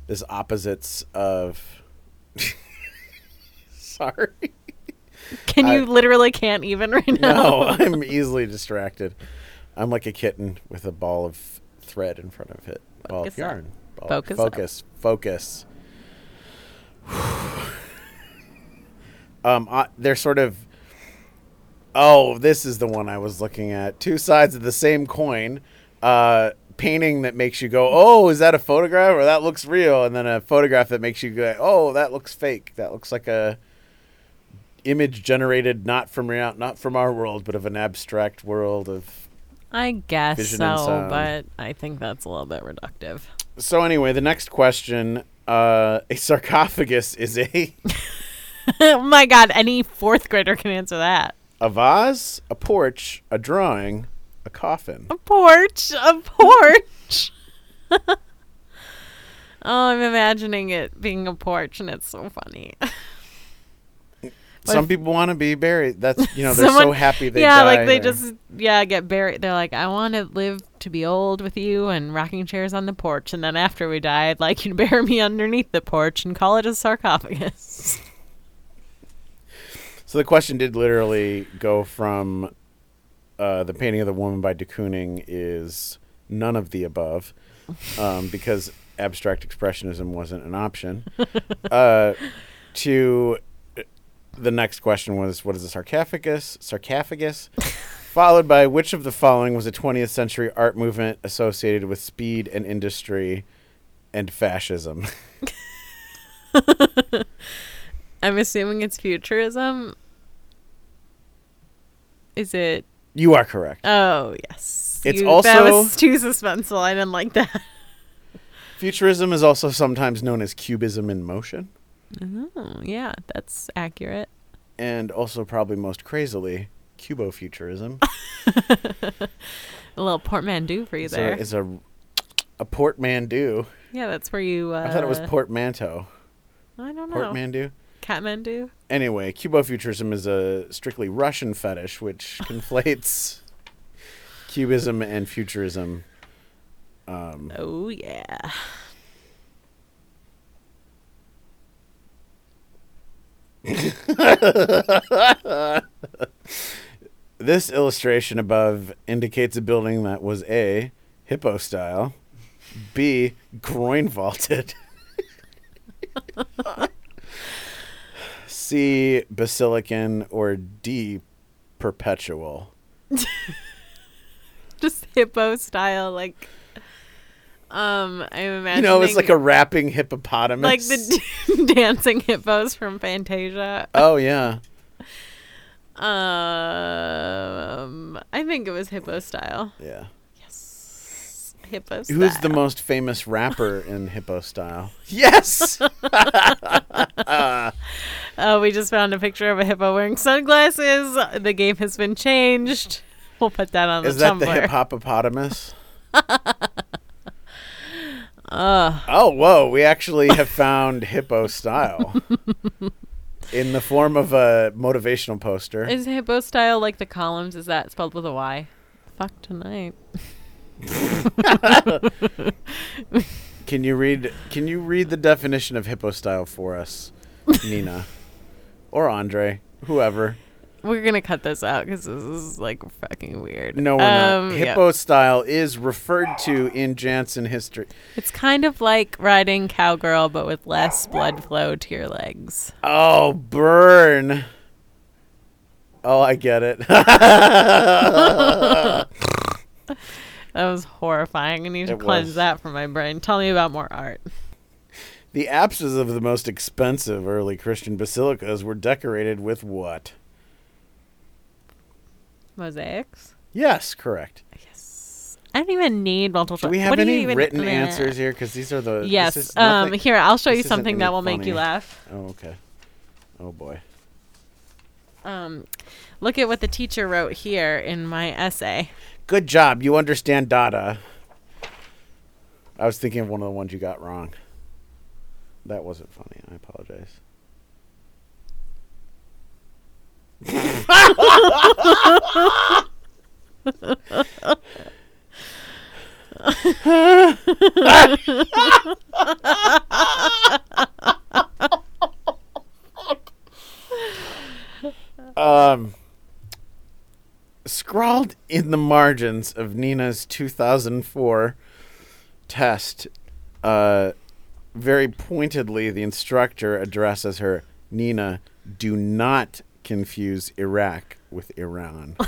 this opposites of. Sorry. Can I- you literally can't even right now? No, I'm easily distracted. I'm like a kitten with a ball of thread in front of it. Ball of yarn. Ball Focus up. Focus. Focus. um, uh, they're sort of. Oh, this is the one I was looking at. Two sides of the same coin. Uh, painting that makes you go, "Oh, is that a photograph or that looks real?" And then a photograph that makes you go, "Oh, that looks fake. That looks like a image generated not from real, not from our world, but of an abstract world of." I guess so, but I think that's a little bit reductive. So anyway, the next question: uh, A sarcophagus is a oh my god, any fourth grader can answer that. a vase, a porch, a drawing, a coffin. A porch, a porch. oh, I'm imagining it being a porch, and it's so funny. Some if- people want to be buried. That's you know they're so happy they yeah, like they there. just yeah get buried. They're like, I want to live to be old with you and rocking chairs on the porch, and then after we die, I'd like you to bury me underneath the porch and call it a sarcophagus. So the question did literally go from uh, the painting of the woman by de Kooning is none of the above, um, because abstract expressionism wasn't an option. uh, to the next question was what is a sarcophagus? Sarcophagus. Followed by which of the following was a 20th century art movement associated with speed and industry and fascism? I'm assuming it's futurism. Is it? you are correct. Oh yes. It's that also- was too suspenseful. I didn't like that. Futurism is also sometimes known as cubism in motion. Oh yeah, that's accurate. and also probably most crazily cubo futurism. a little portmanteau for you It's a, there. it's a a portmanteau. yeah, that's where you. Uh, I thought it was portmanteau. I don't know. Portmanteau. Catmandu. Anyway, cubofuturism is a strictly Russian fetish which conflates cubism and futurism. Um, Oh yeah. this illustration above indicates a building that was a hippo style, b groin vaulted, c basilican, or d perpetual. Just hippo style, like. Um, I'm imagining. You know, it's like a rapping hippopotamus. like the dancing hippos from Fantasia. oh yeah. Um, I think it was hippo style. Yeah. Yes, hippo style. Who's the most famous rapper in hippo style? Yes. Oh, we just found a picture of a hippo wearing sunglasses. The game has been changed. We'll put that on Is the that Tumblr. the hip hoppopotamus? Ugh. Oh, whoa. We actually have found hippo style in the form of a motivational poster. Is hippo style like the columns? Is that spelled with a Y? Fuck tonight. Can you read can you read the definition of hippo style for us, Nina? or Andre, whoever. We're gonna cut this out because this is like fucking weird. No, we're Um, not. yeah. Hippo style is referred to in Janson history. It's kind of like riding cowgirl, but with less blood flow to your legs. Oh, burn. Oh, I get it. That was horrifying. I need to It cleanse was. that from my brain. Tell me about more art. the apses of the most expensive early Christian basilicas were decorated with what? Mosaics. Yes, correct. Yes. I don't even need multiple choice. Do we have What any even- written answers here? Because these are the. this Yes. Um. nothing- Here, I'll show you something that will make you laugh. Oh, okay. Oh boy. Um, look at what the teacher wrote here in my essay. Good job. You understand Dada. I was thinking of one of the ones you got wrong. That wasn't funny. I apologize. Um, scrawled in the margins of Nina's 2004 test, uh, very pointedly, the instructor addresses her Nina, do not confuse Iraq with Iran.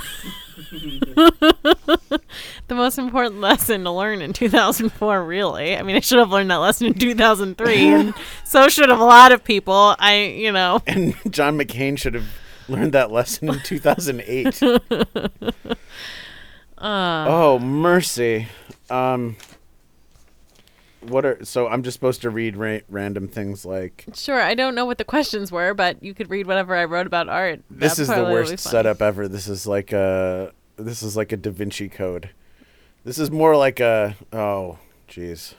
The most important lesson to learn in 2004, really. I mean, I should have learned that lesson in 2003, and so should have a lot of people. I, you know, and John McCain should have learned that lesson in 2008. uh, oh, mercy. Um, what are so? I'm just supposed to read ra- random things like sure. I don't know what the questions were, but you could read whatever I wrote about art. this is the probably be worst setup ever. This is like a this is like a Da Vinci Code. This is more like a oh, jeez.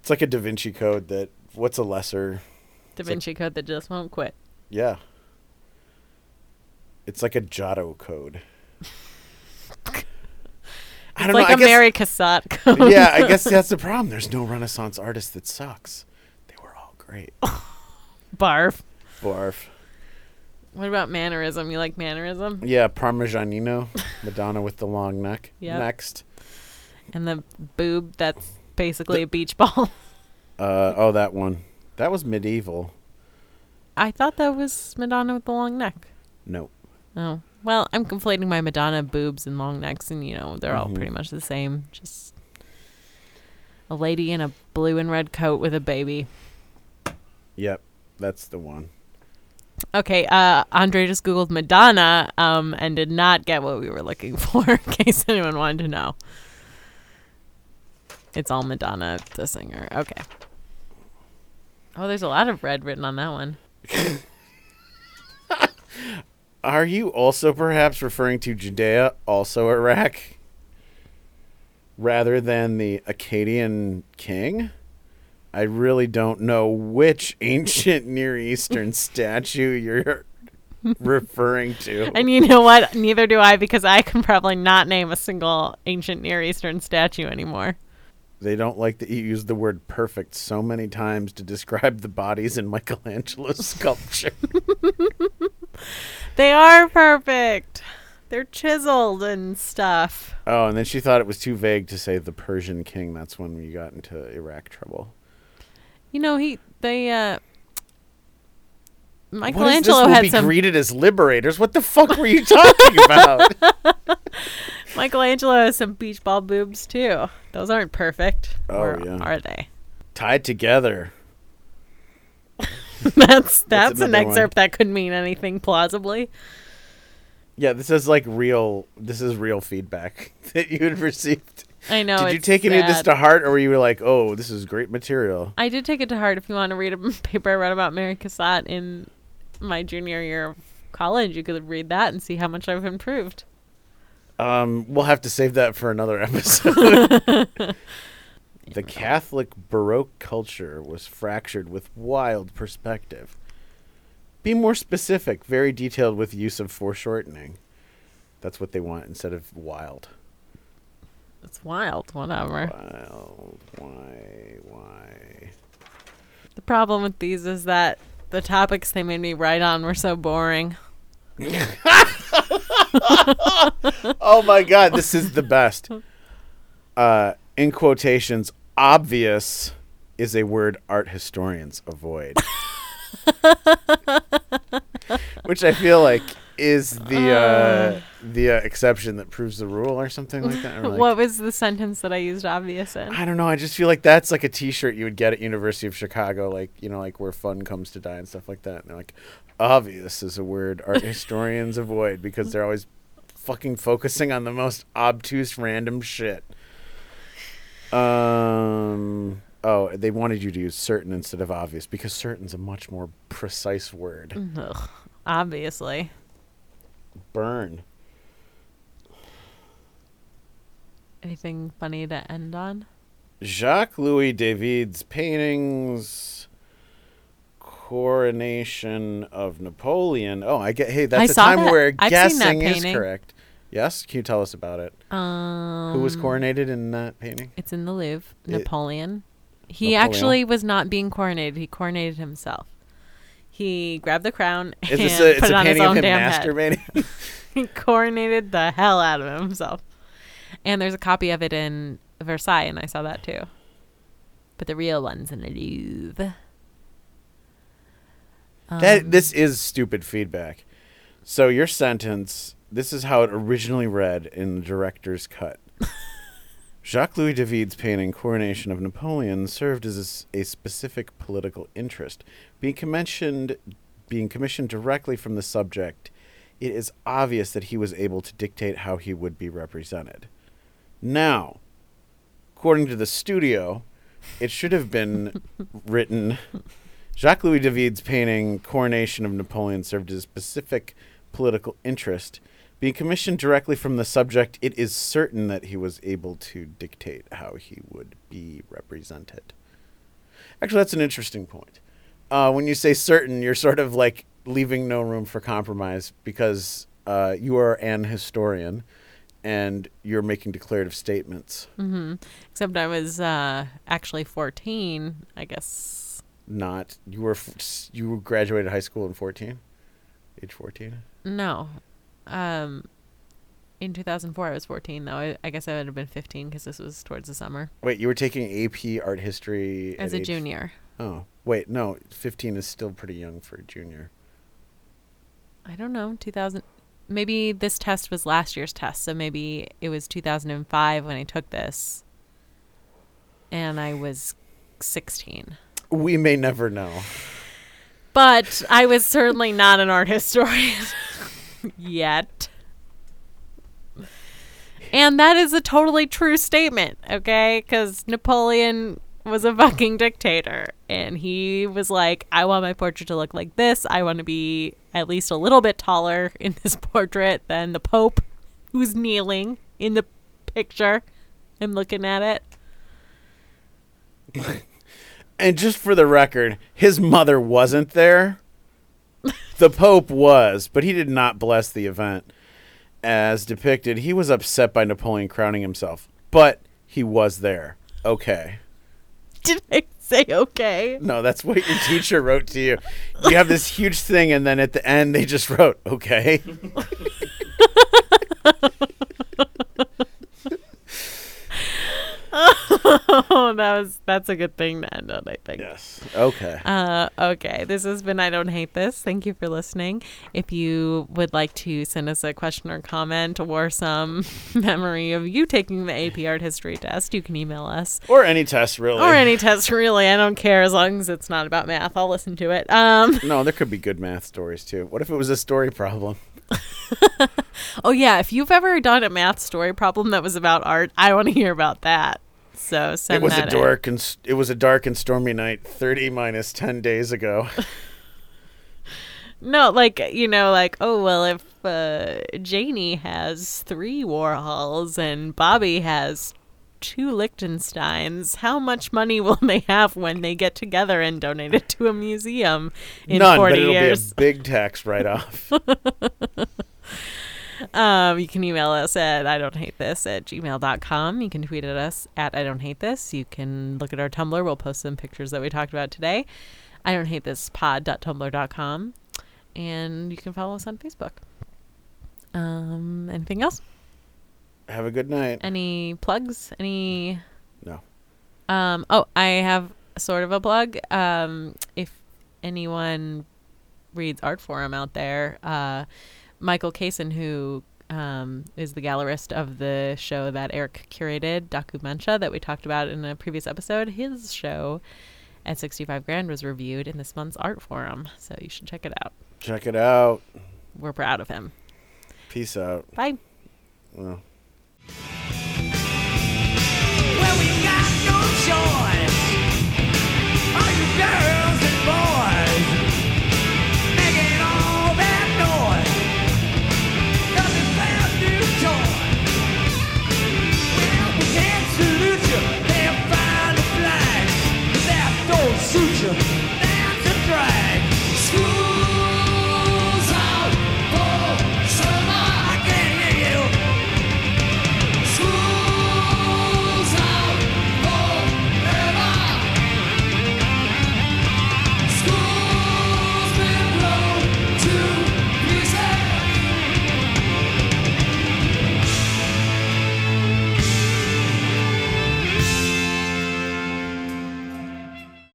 It's like a Da Vinci Code that what's a lesser? Da Vinci Code that just won't quit. Yeah. It's like a Giotto code. I don't like know. a I guess, Mary Cassatt yeah, I guess that's the problem. There's no Renaissance artist that sucks. They were all great. Barf. Barf. What about mannerism? You like mannerism? Yeah, Parmigianino, Madonna with the long neck. Yep. Next. And the boob that's basically a beach ball. Uh, oh, that one. That was medieval. I thought that was Madonna with the long neck. No. Oh. Well, I'm conflating my Madonna boobs and long necks, and you know, they're all Mhm. pretty much the same. Just a lady in a blue and red coat with a baby. Yep, that's the one. Okay, uh, Andre just Googled Madonna um, and did not get what we were looking for, in case anyone wanted to know. It's all Madonna, the singer. Okay. Oh, there's a lot of red written on that one. Are you also perhaps referring to Gudea, also Iraq, rather than the Akkadian king? I really don't know which ancient Near Eastern statue you're referring to. And you know what? Neither do I, because I can probably not name a single ancient Near Eastern statue anymore. They don't like that you use the word perfect so many times to describe the bodies in Michelangelo's sculpture. They are perfect. They're chiseled and stuff. oh, and then she thought it was too vague to say the Persian king. That's when we got into Iraq trouble. You know, he they uh Michelangelo had be some greeted as liberators. What the fuck were you talking about? Michelangelo has some beach ball boobs too. Those aren't perfect. Oh, or yeah. are they? Tied together. that's that's an another one. excerpt that could mean anything plausibly. Yeah, this is like real. This is real feedback that you had received. I know. Did you take any of this to heart, or were you like, "Oh, this is great material"? I did take it to heart. If you want to read a paper I wrote about Mary Cassatt in my junior year of college, you could read that and see how much I've improved. Um, we'll have to save that for another episode. The Catholic Baroque culture was fractured with wild perspective. Be more specific, very detailed with use of foreshortening. That's what they want instead of wild. It's wild. Whatever. Wild. Why? Why? The problem with these is that the topics they made me write on were so boring. Oh my god, this is the best. Uh, in quotations, obvious is a word art historians avoid. Which I feel like is the uh, the uh, exception that proves the rule or something like that. like- what was the sentence that I used obvious in? I don't know. I just feel like that's like a T-shirt you would get at University of Chicago, like you know, like where fun comes to die and stuff like that. And they're like, obvious is a word art historians avoid because they're always fucking focusing on the most obtuse random shit. Um. Oh, they wanted you to use certain instead of obvious because certain's a much more precise word. Ugh, obviously. Burn. Anything funny to end on? Jacques Louis David's paintings coronation of Napoleon. Oh, I get hey, that's I a time that. where I've guessing is correct. Yes, can you tell us about it? Um, Who was coronated in that painting? It's in the Louvre. It- Napoleon. He Napoleon. actually was not being coronated. He coronated himself. He grabbed the crown Is and this a, put it on his own damn head. He coronated the hell out of himself. And there's a copy of it in Versailles, and I saw that too. But the real one's in the Louvre. that Um, this is stupid feedback. So your sentence, this is how it originally read in the director's cut. Jacques Louis David's painting Coronation of Napoleon served as a specific political interest. Being commissioned being commissioned directly from the subject, it is obvious that he was able to dictate how he would be represented. Now, according to the studio, it should have been written Jacques Louis David's painting Coronation of Napoleon served as a specific political interest. Being commissioned directly from the subject, it is certain that he was able to dictate how he would be represented. Actually, that's an interesting point. Uh, when you say certain, you're sort of like leaving no room for compromise because uh, you are an historian and you're making declarative statements, hmm Except I was uh, actually 14, I guess. not you were f- you graduated high school in 14, age 14. No. Um, in 2004, I was 14, though. I, I guess I would have been 15 because this was towards the summer. Wait, you were taking AP art history As a age- junior. Oh, wait, no, 15 is still pretty young for a junior. I don't know, 2000. Maybe this test was last year's test, so maybe it was 2005 when I took this. And I was 16. We may never know. But I was certainly not an art historian yet. And that is a totally true statement, okay? Because Napoleon was a fucking dictator. And he was like, I want my portrait to look like this. I want to be at least a little bit taller in this portrait than the Pope, who's kneeling in the picture. I'm looking at it. And just for the record, his mother wasn't there. The Pope was, but he did not bless the event. As depicted, he was upset by Napoleon crowning himself, but he was there. Okay. Did I say okay? No, that's what your teacher wrote to you. You have this huge thing, and then at the end, they just wrote, okay. Oh, that was that's a good thing to end on, I think. Yes. Okay. Uh, okay, this has been I Don't Hate This. Thank you for listening. If you would like to send us a question or comment or some memory of you taking the AP Art History test, you can email us. Or any test, really. Or any test, really. I don't care as long as it's not about math. I'll listen to it. Um, No, there could be good math stories, too. What if it was a story problem? oh, yeah, if you've ever done a math story problem that was about art, I want to hear about that. So send it was a in. dark and it was a dark and stormy night 30 minus 10 days ago. No, like you know, like oh well, if uh, Janie has three Warhols and Bobby has two Lichtensteins, how much money will they have when they get together and donate it to a museum in None, forty but it'll years? be a big tax write off. Um, you can email us at I don't hate this at gmail.com. You can tweet at us at I don't hate this. You can look at our Tumblr. We'll post some pictures that we talked about today. I don't hate this pod.tumblr.com. And you can follow us on Facebook. Um, anything else? Have a good night. Any plugs? Any No. um oh, I have sort of a plug. Um if anyone reads Art Forum out there, uh Michael Kaysen, who um, is the gallerist of the show that Eric curated, Documenta, that we talked about in a previous episode. His show at 65 Grand was reviewed in this month's Art Forum, so you should check it out. Check it out. We're proud of him. Peace out. Bye. Well. well we